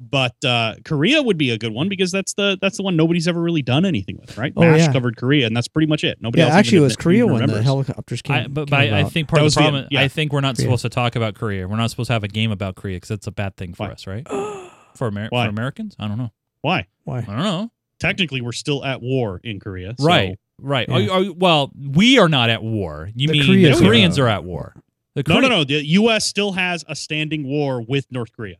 But uh, Korea would be a good one because that's the that's the one nobody's ever really done anything with, right? Oh, M*A*S*H yeah. covered Korea, and that's pretty much it. Nobody yeah, else actually, it was Korea even when the helicopters came. I, but, came but I, I think part That of the problem. Viet- yeah. I think we're not Korea. supposed to talk about Korea. We're not supposed to have a game about Korea because that's a bad thing for Why? us, right? *gasps* For, Amer- for Americans, I don't know. Why? Why? I don't know. Technically, we're still at war in Korea. so- right, right. Yeah. Are you- are you- well, we are not at war. You The mean Koreans the. Koreans are at war? The No, no, no. The U.S. still has a standing war with North Korea.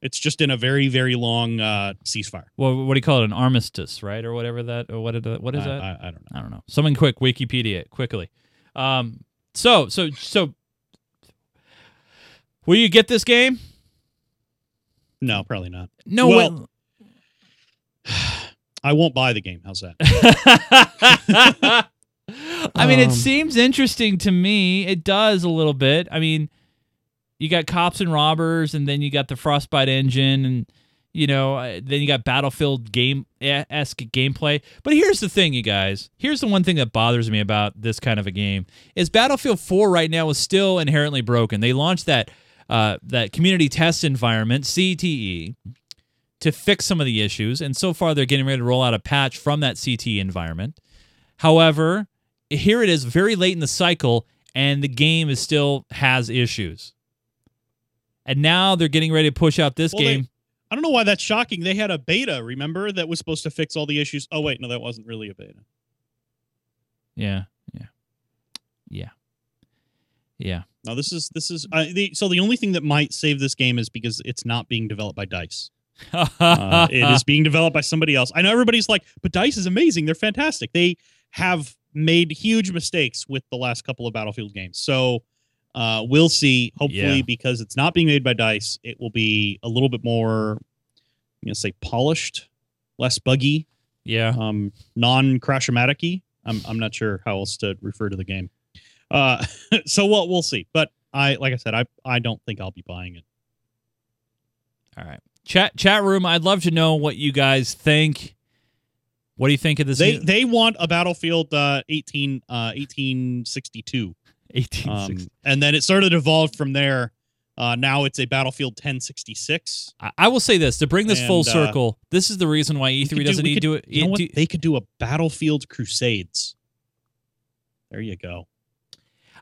It's just in a very, very long uh, ceasefire. Well, what do you call it? An armistice, right, or whatever that, or what? Is that, what is I, that? I, I don't know. I don't know. Someone quick Wikipedia it quickly. Um, so so so will you get this game? No, probably not. No. Well- way- *sighs* I won't buy the game. How's that? *laughs* I mean, it Um, seems interesting to me. It does a little bit. I mean, you got cops and robbers, and then you got the Frostbite engine, and you know, uh, then you got Battlefield game esque gameplay. But here's the thing, you guys. Here's the one thing that bothers me about this kind of a game is Battlefield 4 right now is still inherently broken. They launched that uh, that community test environment CTE to fix some of the issues, and so far they're getting ready to roll out a patch from that CTE environment. However, here it is very late in the cycle and the game is still has issues. And now they're getting ready to push out this Well, they- game. I don't know why that's shocking. They had a beta, remember, that was supposed to fix all the issues. Oh wait, no, that wasn't really a beta. Yeah, yeah, yeah, yeah. Now this is this is uh, the, so the only thing that might save this game is because it's not being developed by Dice. Uh, it is *laughs* being developed by somebody else. I know everybody's like, but Dice is amazing. They're fantastic. They have made huge mistakes with the last couple of Battlefield games. So Uh, we'll see. Hopefully, Yeah. because it's not being made by Dice, it will be a little bit more. I'm gonna say polished, less buggy, Yeah. um, non-crashomatic I'm I'm not sure how else to refer to the game. Uh, *laughs* so we'll we'll see. But I like I said, I I don't think I'll be buying it. All right. Chat chat room, I'd love to know what you guys think. What do you think of this? They new- they want a Battlefield uh, 18 uh, 1862. 1860. Um, and then it sort of evolved from there. Uh, now it's a Battlefield 1066. I, I will say this to bring this full And, uh, circle. This is the reason why E3 could doesn't we need could- to do it. You know what? do- They could do a Battlefield Crusades. There you go.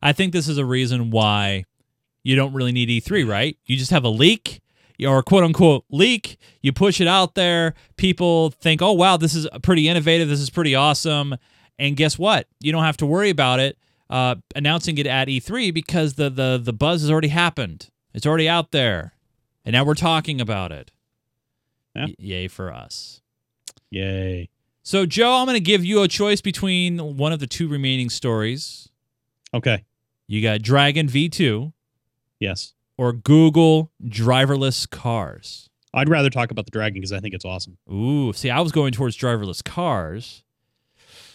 I think this is a reason why you don't really need E3, right? You just have a leak or quote unquote leak. You push it out there. People think, oh, wow, this is pretty innovative. This is pretty awesome. And guess what? You don't have to worry about it uh, announcing it at E3 because the, the, the buzz has already happened. It's already out there. And now we're talking about it. Yeah. Y- yay for us. Yay. So, Joe, I'm going to give you a choice between one of the two remaining stories. Okay. You got Dragon V2 Yes. or Google driverless cars. I'd rather talk about the Dragon because I think it's awesome. Ooh, see, I was going towards driverless cars.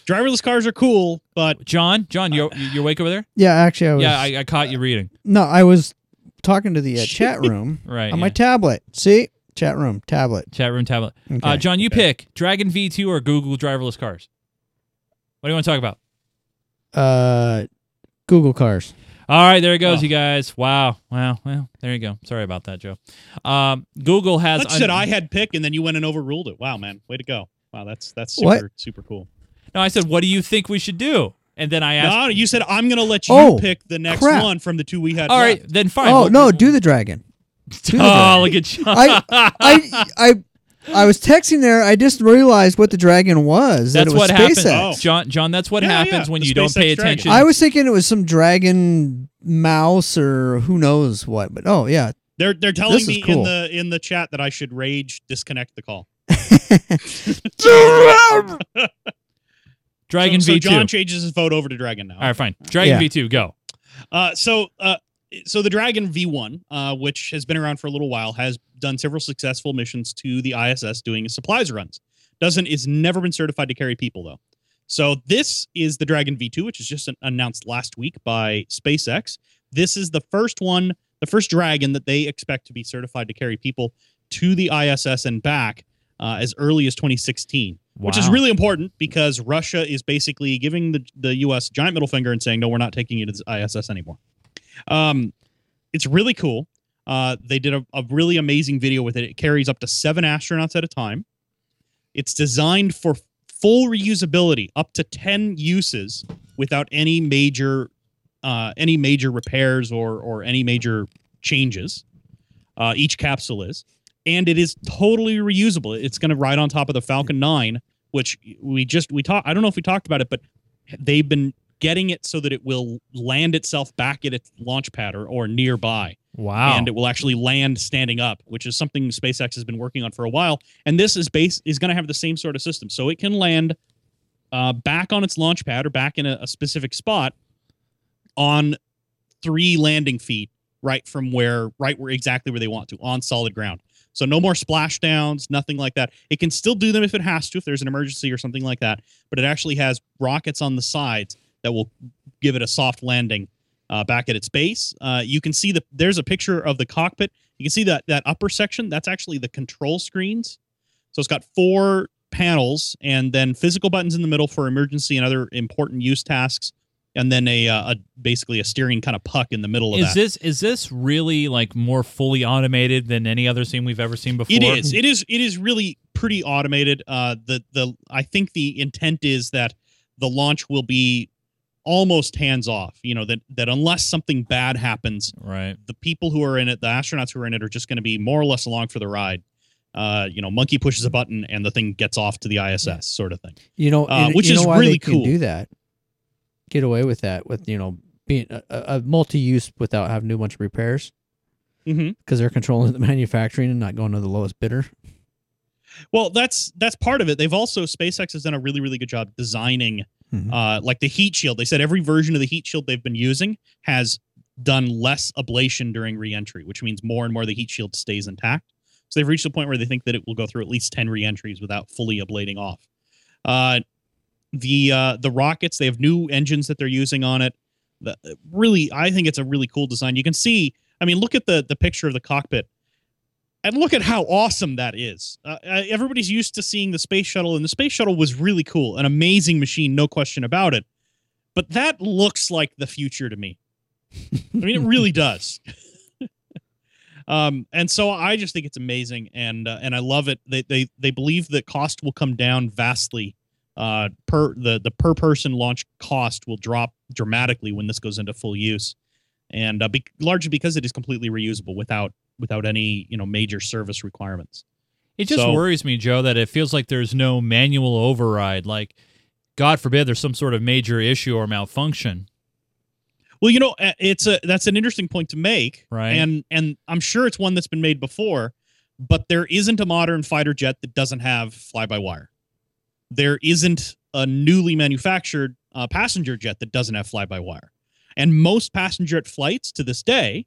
Driverless cars are cool, but John, John, you you awake over there? Yeah, actually, I was. Yeah, I, I caught you reading. no, I was talking to the uh, *laughs* chat room *laughs* Right. on yeah. my tablet. See, chat room tablet. Chat room tablet. Uh, Okay. John, you Okay. pick Dragon V2 or Google driverless cars. What do you want to talk about? Uh, Google cars. All right, there it goes, Oh. you guys. Wow, wow, well, there you go. Sorry about that, Joe. Um, Google has. that's it. I had pick, and then you went and overruled it. Wow, man, way to go! Wow, that's that's super What? super cool. No, I said, what do you think we should do? And then I asked. No, you said I'm going to let you Oh, pick the next crap. one from the two we had. All right, left. then fine. oh We'll- no, do the dragon. do the Oh, dragon. look at John. I, *laughs* I, I, I was texting there. I just realized what the dragon was. that That's it was what happens, SpaceX. Oh. John. John, that's what Yeah, happens yeah, when the you don't pay Dragon. attention. I was thinking it was some dragon mouse or who knows what. But oh yeah, They're they're telling This is me in the in the chat that I should rage disconnect the call. *laughs* *laughs* Dragon so, so V2. So John changes his vote over to Dragon now. All right, fine. Dragon Yeah. V2, go. Uh, so, uh, so the Dragon V1, uh, which has been around for a little while, has done several successful missions to the ISS doing supplies runs. Doesn't is never been certified to carry people though. So this is the Dragon V2, which is just an- announced last week by SpaceX. This is the first one, the first Dragon that they expect to be certified to carry people to the ISS and back uh, as early as 2016 which is really important because Russia is basically giving the, the U.S. giant middle finger and saying, no, we're not taking you to the ISS anymore. Um, it's really cool. Uh, they did a, a really amazing video with it. It carries up to seven astronauts at a time. It's designed for full reusability, up to 10 uses without any major uh, any major repairs or or any major changes. Uh, each capsule is and it is totally reusable. It's going to ride on top of the Falcon 9, which we just we talked. I don't know if we talked about it, but they've been getting it so that it will land itself back at its launch pad or, or nearby, Wow. and it will actually land standing up, which is something SpaceX has been working on for a while. And this is base is going to have the same sort of system, so it can land uh, back on its launch pad or back in a, a specific spot on three landing feet right from where right where exactly where they want to on solid ground so no more splashdowns nothing like that. It can still do them if it has to if there's an emergency or something like that but it actually has rockets on the sides that will give it a soft landing uh, back at its base. Uh, you can see the there's a picture of the cockpit. You can see that that upper section that's actually the control screens. So it's got four panels and then physical buttons in the middle for emergency and other important use tasks and then a, uh, a basically a steering kind of puck in the middle of is that. this is this really like more fully automated than any other scene we've ever seen before? It is. It is. It is really pretty automated. Uh, the the I think the intent is that the launch will be almost hands off. You know that that unless something bad happens, Right. the people who are in it, the astronauts who are in it, are just going to be more or less along for the ride. Uh, you know, monkey pushes a button and the thing gets off to the ISS, sort of thing. You know, Uh, and which you is know why really they can cool. do that. Get away with that with you know being a, a a multi-use without having to do much repairs Mm-hmm. because they're controlling the *laughs* manufacturing and not going to the lowest bidder. Well, that's that's part of it. They've also SpaceX has done a really really good job designing Mhm. uh, like the heat shield. They said every version of the heat shield they've been using has done less ablation during reentry, which means more and more the heat shield stays intact. So they've reached a point where they think that it will go through at least 10 reentries without fully ablating off. Uh, the uh, the rockets, they have new engines that they're using on it. The, really, I think it's a really cool design. You can see, I mean, look at the the picture of the cockpit and look at how awesome that is. Uh, uh, everybody's used to seeing the space shuttle, and the space shuttle was really cool, an amazing machine, no question about it. But that looks like the future to me. I mean, it really *laughs* does. *laughs* um, and so I just think it's amazing, and uh, and I love it. They they they believe that cost will come down vastly. Uh, per the the per person launch cost will drop dramatically when this goes into full use, and uh, be, largely because it is completely reusable without without any you know major service requirements. It just So- worries me, Joe, that it feels like there's no manual override. Like, God forbid, there's some sort of major issue or malfunction. Well, you know, it's a that's an interesting point to make, Right. And and I'm sure it's one that's been made before, but there isn't a modern fighter jet that doesn't have fly by wire. There isn't a newly manufactured uh, passenger jet that doesn't have fly by wire, and most passenger jet flights to this day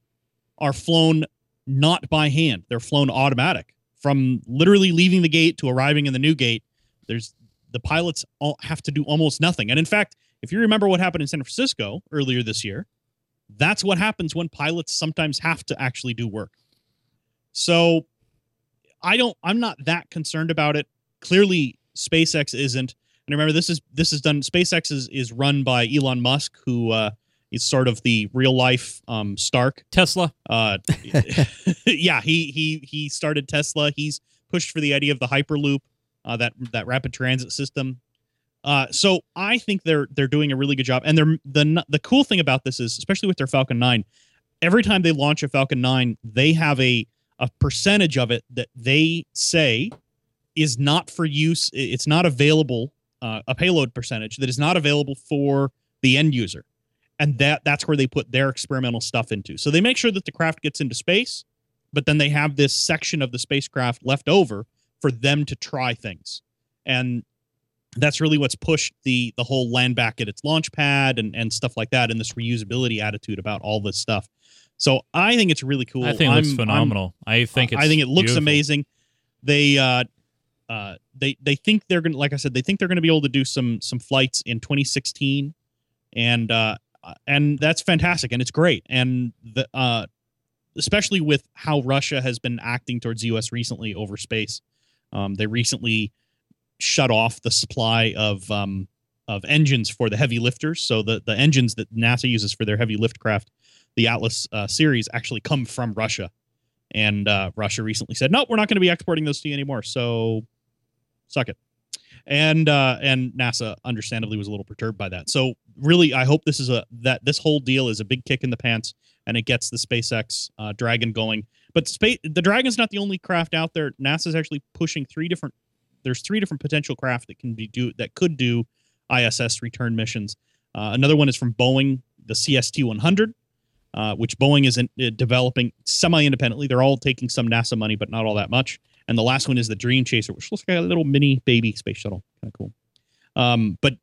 are flown not by hand; they're flown automatic from literally leaving the gate to arriving in the new gate. There's the pilots all have to do almost nothing, and in fact if you remember what happened in San Francisco earlier this year, that's what happens when pilots sometimes have to actually do work. So I don't I'm not that concerned about it. Clearly SpaceX isn't. And remember this is this is done SpaceX is is run by Elon Musk who uh is sort of the real life um Stark Tesla, uh, *laughs* yeah, he he he started Tesla. He's pushed for the idea of the Hyperloop, uh, that that rapid transit system. Uh, so I think they're they're doing a really good job. And they're the the cool thing about this is, especially with their Falcon Nine, every time they launch a Falcon Nine, they have a a percentage of it that they say is not for use. It's not available. Uh, a payload percentage that is not available for the end user and that that's where they put their experimental stuff into. So they make sure that the craft gets into space, but then they have this section of the spacecraft left over for them to try things. And that's really what's pushed the the whole land back at its launch pad and and stuff like that and this reusability attitude about all this stuff. So I think it's really cool. I think it looks I'm- I'm- phenomenal. I think it's I think it looks beautiful. amazing. They uh uh they they think they're gonna like I said, they think they're gonna be able to do some some flights in 2016 and uh and that's fantastic and it's great. And the uh especially with how Russia has been acting towards the US recently over space. Um they recently shut off the supply of um of engines for the heavy lifters. So the the engines that NASA uses for their heavy lift craft, the Atlas uh, series actually come from Russia and uh, Russia recently said, "No, we're not going to be exporting those to you anymore." So, suck it. And uh, and NASA understandably was a little perturbed by that. So, really, I hope this is a that this whole deal is a big kick in the pants, and it gets the SpaceX uh, Dragon going. But space, the Dragon's not the only craft out there. NASA's actually pushing three different. There's three different potential craft that can be do that could do ISS return missions. Uh, another one is from Boeing, the CST 100 uh, which Boeing is in, uh, developing semi-independently. They're all taking some NASA money, but not all that much. And the last one is the Dream Chaser, which looks like a little mini baby space shuttle, kind of cool. Um, but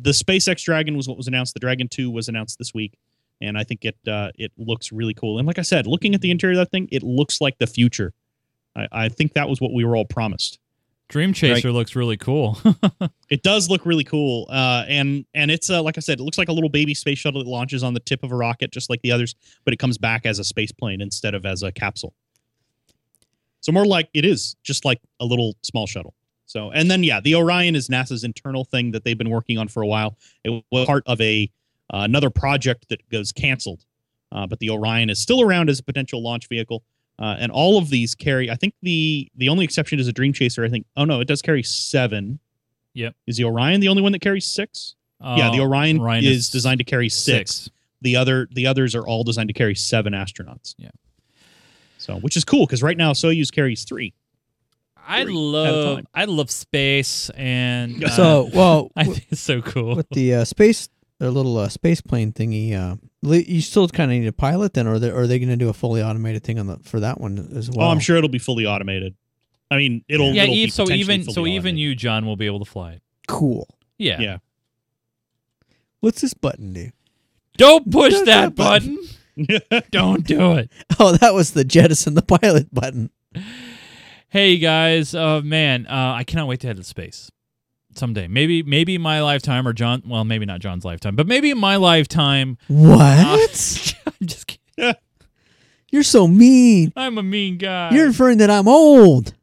the SpaceX Dragon was what was announced. The Dragon Two was announced this week, and I think it uh, it looks really cool. And like I said, looking at the interior of that thing, it looks like the future. I, I think that was what we were all promised. Dream Chaser looks really cool. *laughs* It does look really cool, uh, and and it's uh, like I said, it looks like a little baby space shuttle that launches on the tip of a rocket, just like the others, but it comes back as a space plane instead of as a capsule. So more like it is just like a little small shuttle. So and then yeah, the Orion is NASA's internal thing that they've been working on for a while. It was part of a uh, another project that goes canceled, uh, but the Orion is still around as a potential launch vehicle. Uh, and all of these carry. I think the the only exception is a Dream Chaser. I think. Oh no, it does carry seven. Yep. Is the Orion the only one that carries six? yeah, the Uh, Orion, Orion is, is designed to carry six. The other the others are all designed to carry seven astronauts. Yeah. So, which is cool because right now Soyuz carries three. I Three love. I love space and uh, So, well, *laughs* I think it's so cool. with the uh, space, the little uh, space plane thingy, uh, you still kind of need a pilot then, or are they, are they going to do a fully automated thing on the for that one as well? oh, I'm sure it'll be fully automated. I mean, it'll yeah, it'll e- be so even fully so even you, John, will be able to fly it. Cool. Yeah. Yeah. What's this button do? Don't push Don't that that button. button. *laughs* Don't do it. *laughs* Oh, that was the jettison the pilot button. Hey guys, uh, man, uh, I cannot wait to head to space someday. Maybe, maybe my lifetime or John. Well, maybe not John's lifetime, but maybe in my lifetime. What? Uh, *laughs* *laughs* I'm just kidding. You're so mean. I'm a mean guy. You're inferring that I'm old.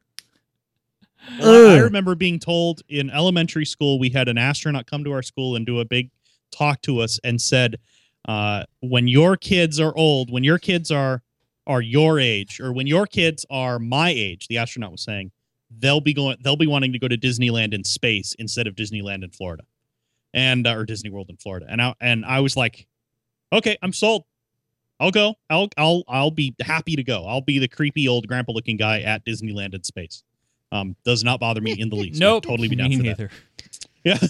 Well, I remember being told in elementary school we had an astronaut come to our school and do a big talk to us and said, uh, "When your kids are old, when your kids are are your age, or when your kids are my age," the astronaut was saying, "they'll be going, they'll be wanting to go to Disneyland in space instead of Disneyland in Florida, and uh, or Disney World in Florida." And I and I was like, "Okay, I'm sold." I'll go. I'll I'll I'll be happy to go. I'll be the creepy old grandpa looking guy at Disneyland in space. Um, does not bother me in the least. I'd Nope. totally be down Me for that. neither. Yeah. *laughs*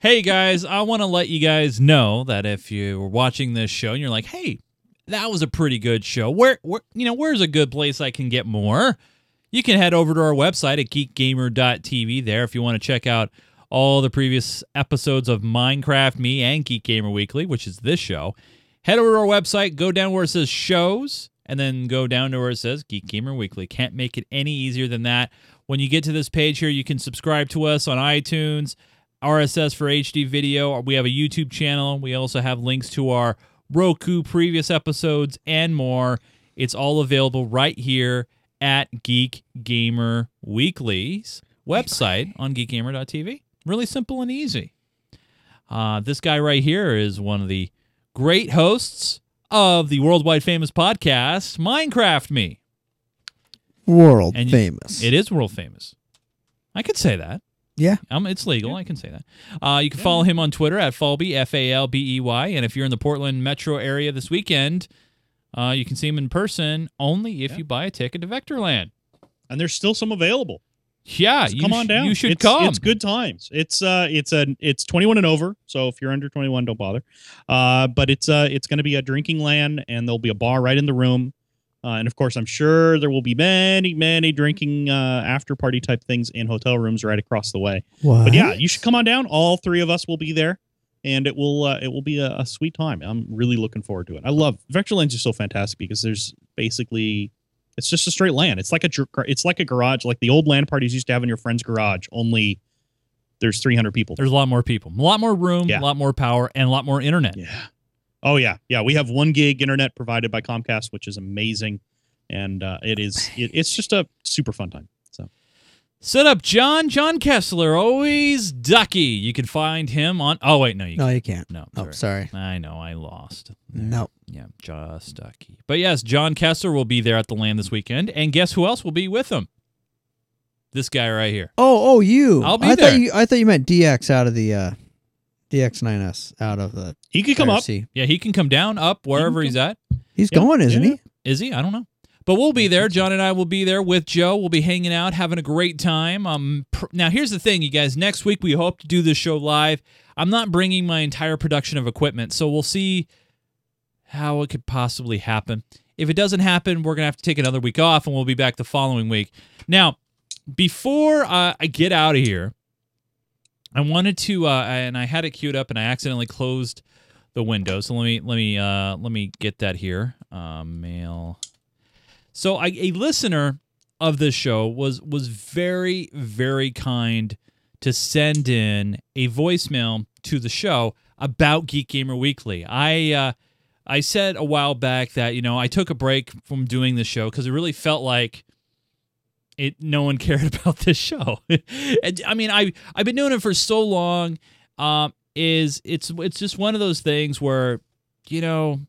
Hey guys, I want to let you guys know that if you were watching this show and you're like, "Hey, that was a pretty good show. Where, where you know, where's a good place I can get more?" You can head over to our website at geekgamer.tv there if you want to check out all the previous episodes of Minecraft Me and Geek Gamer Weekly, which is this show. Head over to our website, go down where it says shows, and then go down to where it says Geek Gamer Weekly. Can't make it any easier than that. When you get to this page here, you can subscribe to us on iTunes, RSS for HD video. We have a YouTube channel. We also have links to our Roku previous episodes and more. It's all available right here at Geek Gamer Weekly's website on geekgamer.tv. Really simple and easy. Uh, this guy right here is one of the great hosts of the worldwide famous podcast, Minecraft Me. World And you- famous. It is world famous. I could say that. yeah. Um, it's legal. I can say that. Uh, you can follow him on Twitter at Falby, F A L B E Y. And if you're in the Portland metro area this weekend, uh, you can see them in person only if you buy a ticket to Vectorland. And there's still some available. Yeah, So come sh- on down. You should it's, come. It's good times. It's uh it's a it's 21 and over. So if you're under 21, don't bother. Uh but it's uh it's going to be a drinking LAN and there'll be a bar right in the room. Uh, and of course, I'm sure there will be many, many drinking uh, after party type things in hotel rooms right across the way. What? But yeah, you should come on down. All three of us will be there, and it will uh, it will be a, a sweet time. I'm really looking forward to it. I love Vector Lanes are so fantastic because there's basically it's just a straight LAN. It's like a it's like a garage, like the old LAN parties used to have in your friend's garage. Only there's 300 people. There's a lot more people, a lot more room, Yeah. a lot more power, and a lot more internet. Yeah. Oh yeah, yeah. We have one gig internet provided by Comcast, which is amazing, and uh, it is it, it's just a super fun time. Set up John, John Kessler, always ducky. You can find him on. Oh, wait, no, you No, can't. you can't. No, Oh, sorry. I know, I lost. No. Yeah, just ducky. But yes, John Kessler will be there at the LAN this weekend. And guess who else will be with him? This guy right here. Oh, oh, you. I'll be I there. Thought you, I thought you meant DX out of the uh, DX9S out of the he could come up. IRC. Yeah, he can come down, up, wherever he's at. He's Yeah, going, isn't yeah. he? Is he? I don't know. But we'll be there. John and I will be there with Joe. We'll be hanging out, having a great time. Um, pr- now here's the thing, you guys. Next week we hope to do this show live. I'm not bringing my entire production of equipment, so we'll see how it could possibly happen. If it doesn't happen, we're gonna have to take another week off, and we'll be back the following week. Now, before uh, I get out of here, I wanted to, uh, and I had it queued up, and I accidentally closed the window. So let me let me uh, let me get that here. Uh, mail. So I, a listener of this show was was very very kind to send in a voicemail to the show about Geek Gamer Weekly. I uh, I said a while back that you know I took a break from doing the show because it really felt like it no one *laughs* cared about this show. *laughs* I mean I I've been doing it for so long. Um, is it's it's just one of those things where you know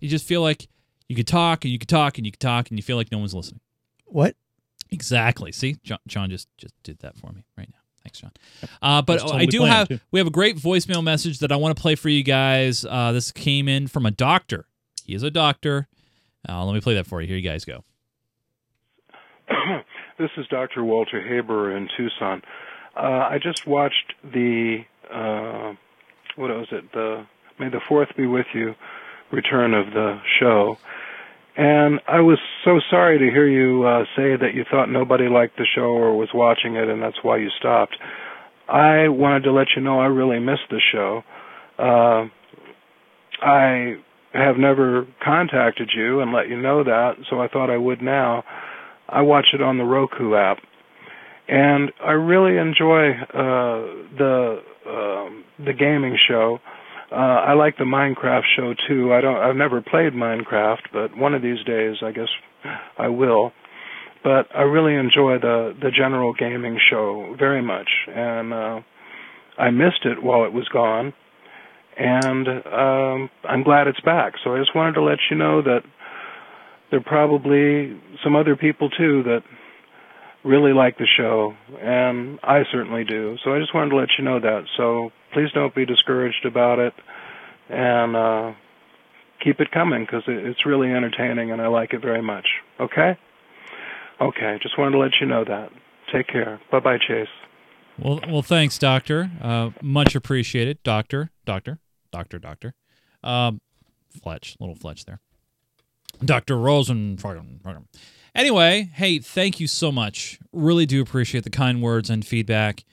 you just feel like you could talk and you could talk and you could talk and you feel like no one's listening. What? Exactly. See, John, John just just did that for me right now. Thanks, John. Uh, but That's I do have too. we have a great voicemail message that I want to play for you guys. Uh, this came in from a doctor. He is a doctor. Uh, let me play that for you. Here you guys go. *coughs* this is Dr. Walter Haber in Tucson. Uh, I just watched the uh, what was it? The May the Fourth be with you return of the show, and I was so sorry to hear you uh, say that you thought nobody liked the show or was watching it, and that's why you stopped. I wanted to let you know I really missed the show. Uh, I have never contacted you and let you know that, so I thought I would now. I watch it on the Roku app, and I really enjoy uh, the um the gaming show. Uh, I like the Minecraft show too. I don't. I've never played Minecraft, but one of these days, I guess I will. But I really enjoy the the general gaming show very much, and uh, I missed it while it was gone, and um, I'm glad it's back. So I just wanted to let you know that there are probably some other people too that really like the show, and I certainly do. So I just wanted to let you know that. So please don't be discouraged about it, and uh, keep it coming because it, it's really entertaining, and I like it very much. Okay? Okay. Just wanted to let you know that. Take care. Bye bye, Chase. Well, well, thanks, Doctor. Uh, much appreciated, Doctor, Doctor, Doctor, Doctor. Um, Fletch, little Fletch there. Doctor Rosen. Anyway, hey, thank you so much. Really do appreciate the kind words and feedback.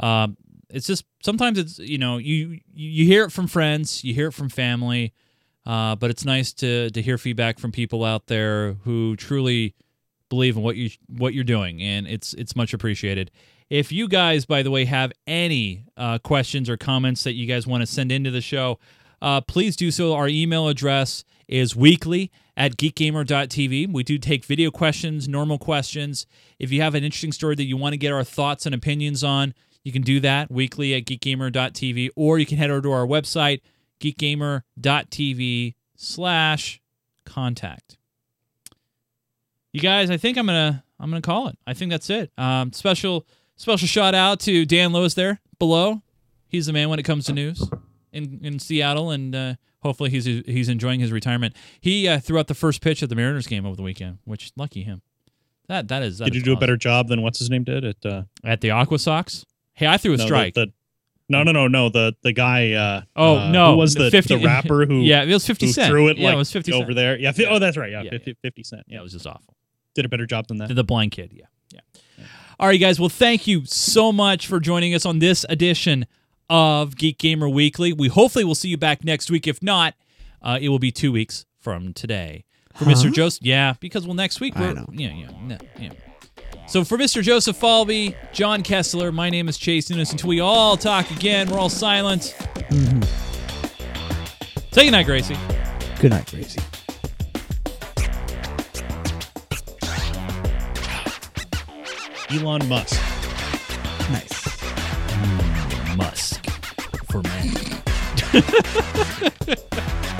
Um, it's just sometimes it's you know you you hear it from friends, you hear it from family, uh, but it's nice to to hear feedback from people out there who truly believe in what you what you're doing, and it's it's much appreciated. If you guys, by the way, have any uh, questions or comments that you guys want to send into the show, uh, please do so. Our email address is weekly at geekgamer.tv. We do take video questions, normal questions. If you have an interesting story that you want to get our thoughts and opinions on, you can do that weekly at geekgamer.tv, or you can head over to our website, geekgamer.tv slash contact. You guys, I think I'm gonna I'm gonna call it. I think that's it. Um, special special shout out to Dan Lewis there below. He's the man when it comes to news in in Seattle, and uh, hopefully he's he's enjoying his retirement. He uh, threw out the first pitch of the Mariners game over the weekend, which lucky him. That that is. That Did you is do a better job than what's his name did at uh, at the Aqua Sox? Hey, I threw a no, strike. The, no, no, no, no. The the guy. Uh, oh uh, no, who was the, 50 the *laughs* rapper who yeah, it was fifty who cent. threw it yeah, like it was fifty cent. over there? Yeah. fi- Yeah. Oh, that's right. Yeah, Yeah, 50, 50 cent. Yeah, Yeah, it was just awful. did a better job than that. The blind kid, yeah. Yeah. All right, guys. Well, thank you so much for joining us on this edition of Geek Gamer Weekly. We hopefully will see you back next week. If not, uh, it will be two weeks from today. For Huh? Mr. Joseph, yeah, because well, next week we're know. yeah, yeah, yeah. So for Mr. Joseph Falby, John Kessler, my name is Chase Nunes. Until we all talk again, we're all silent. Mhm. Say goodnight, Gracie. Good night, Gracie. Elon Musk. Nice. Musk for man. *laughs*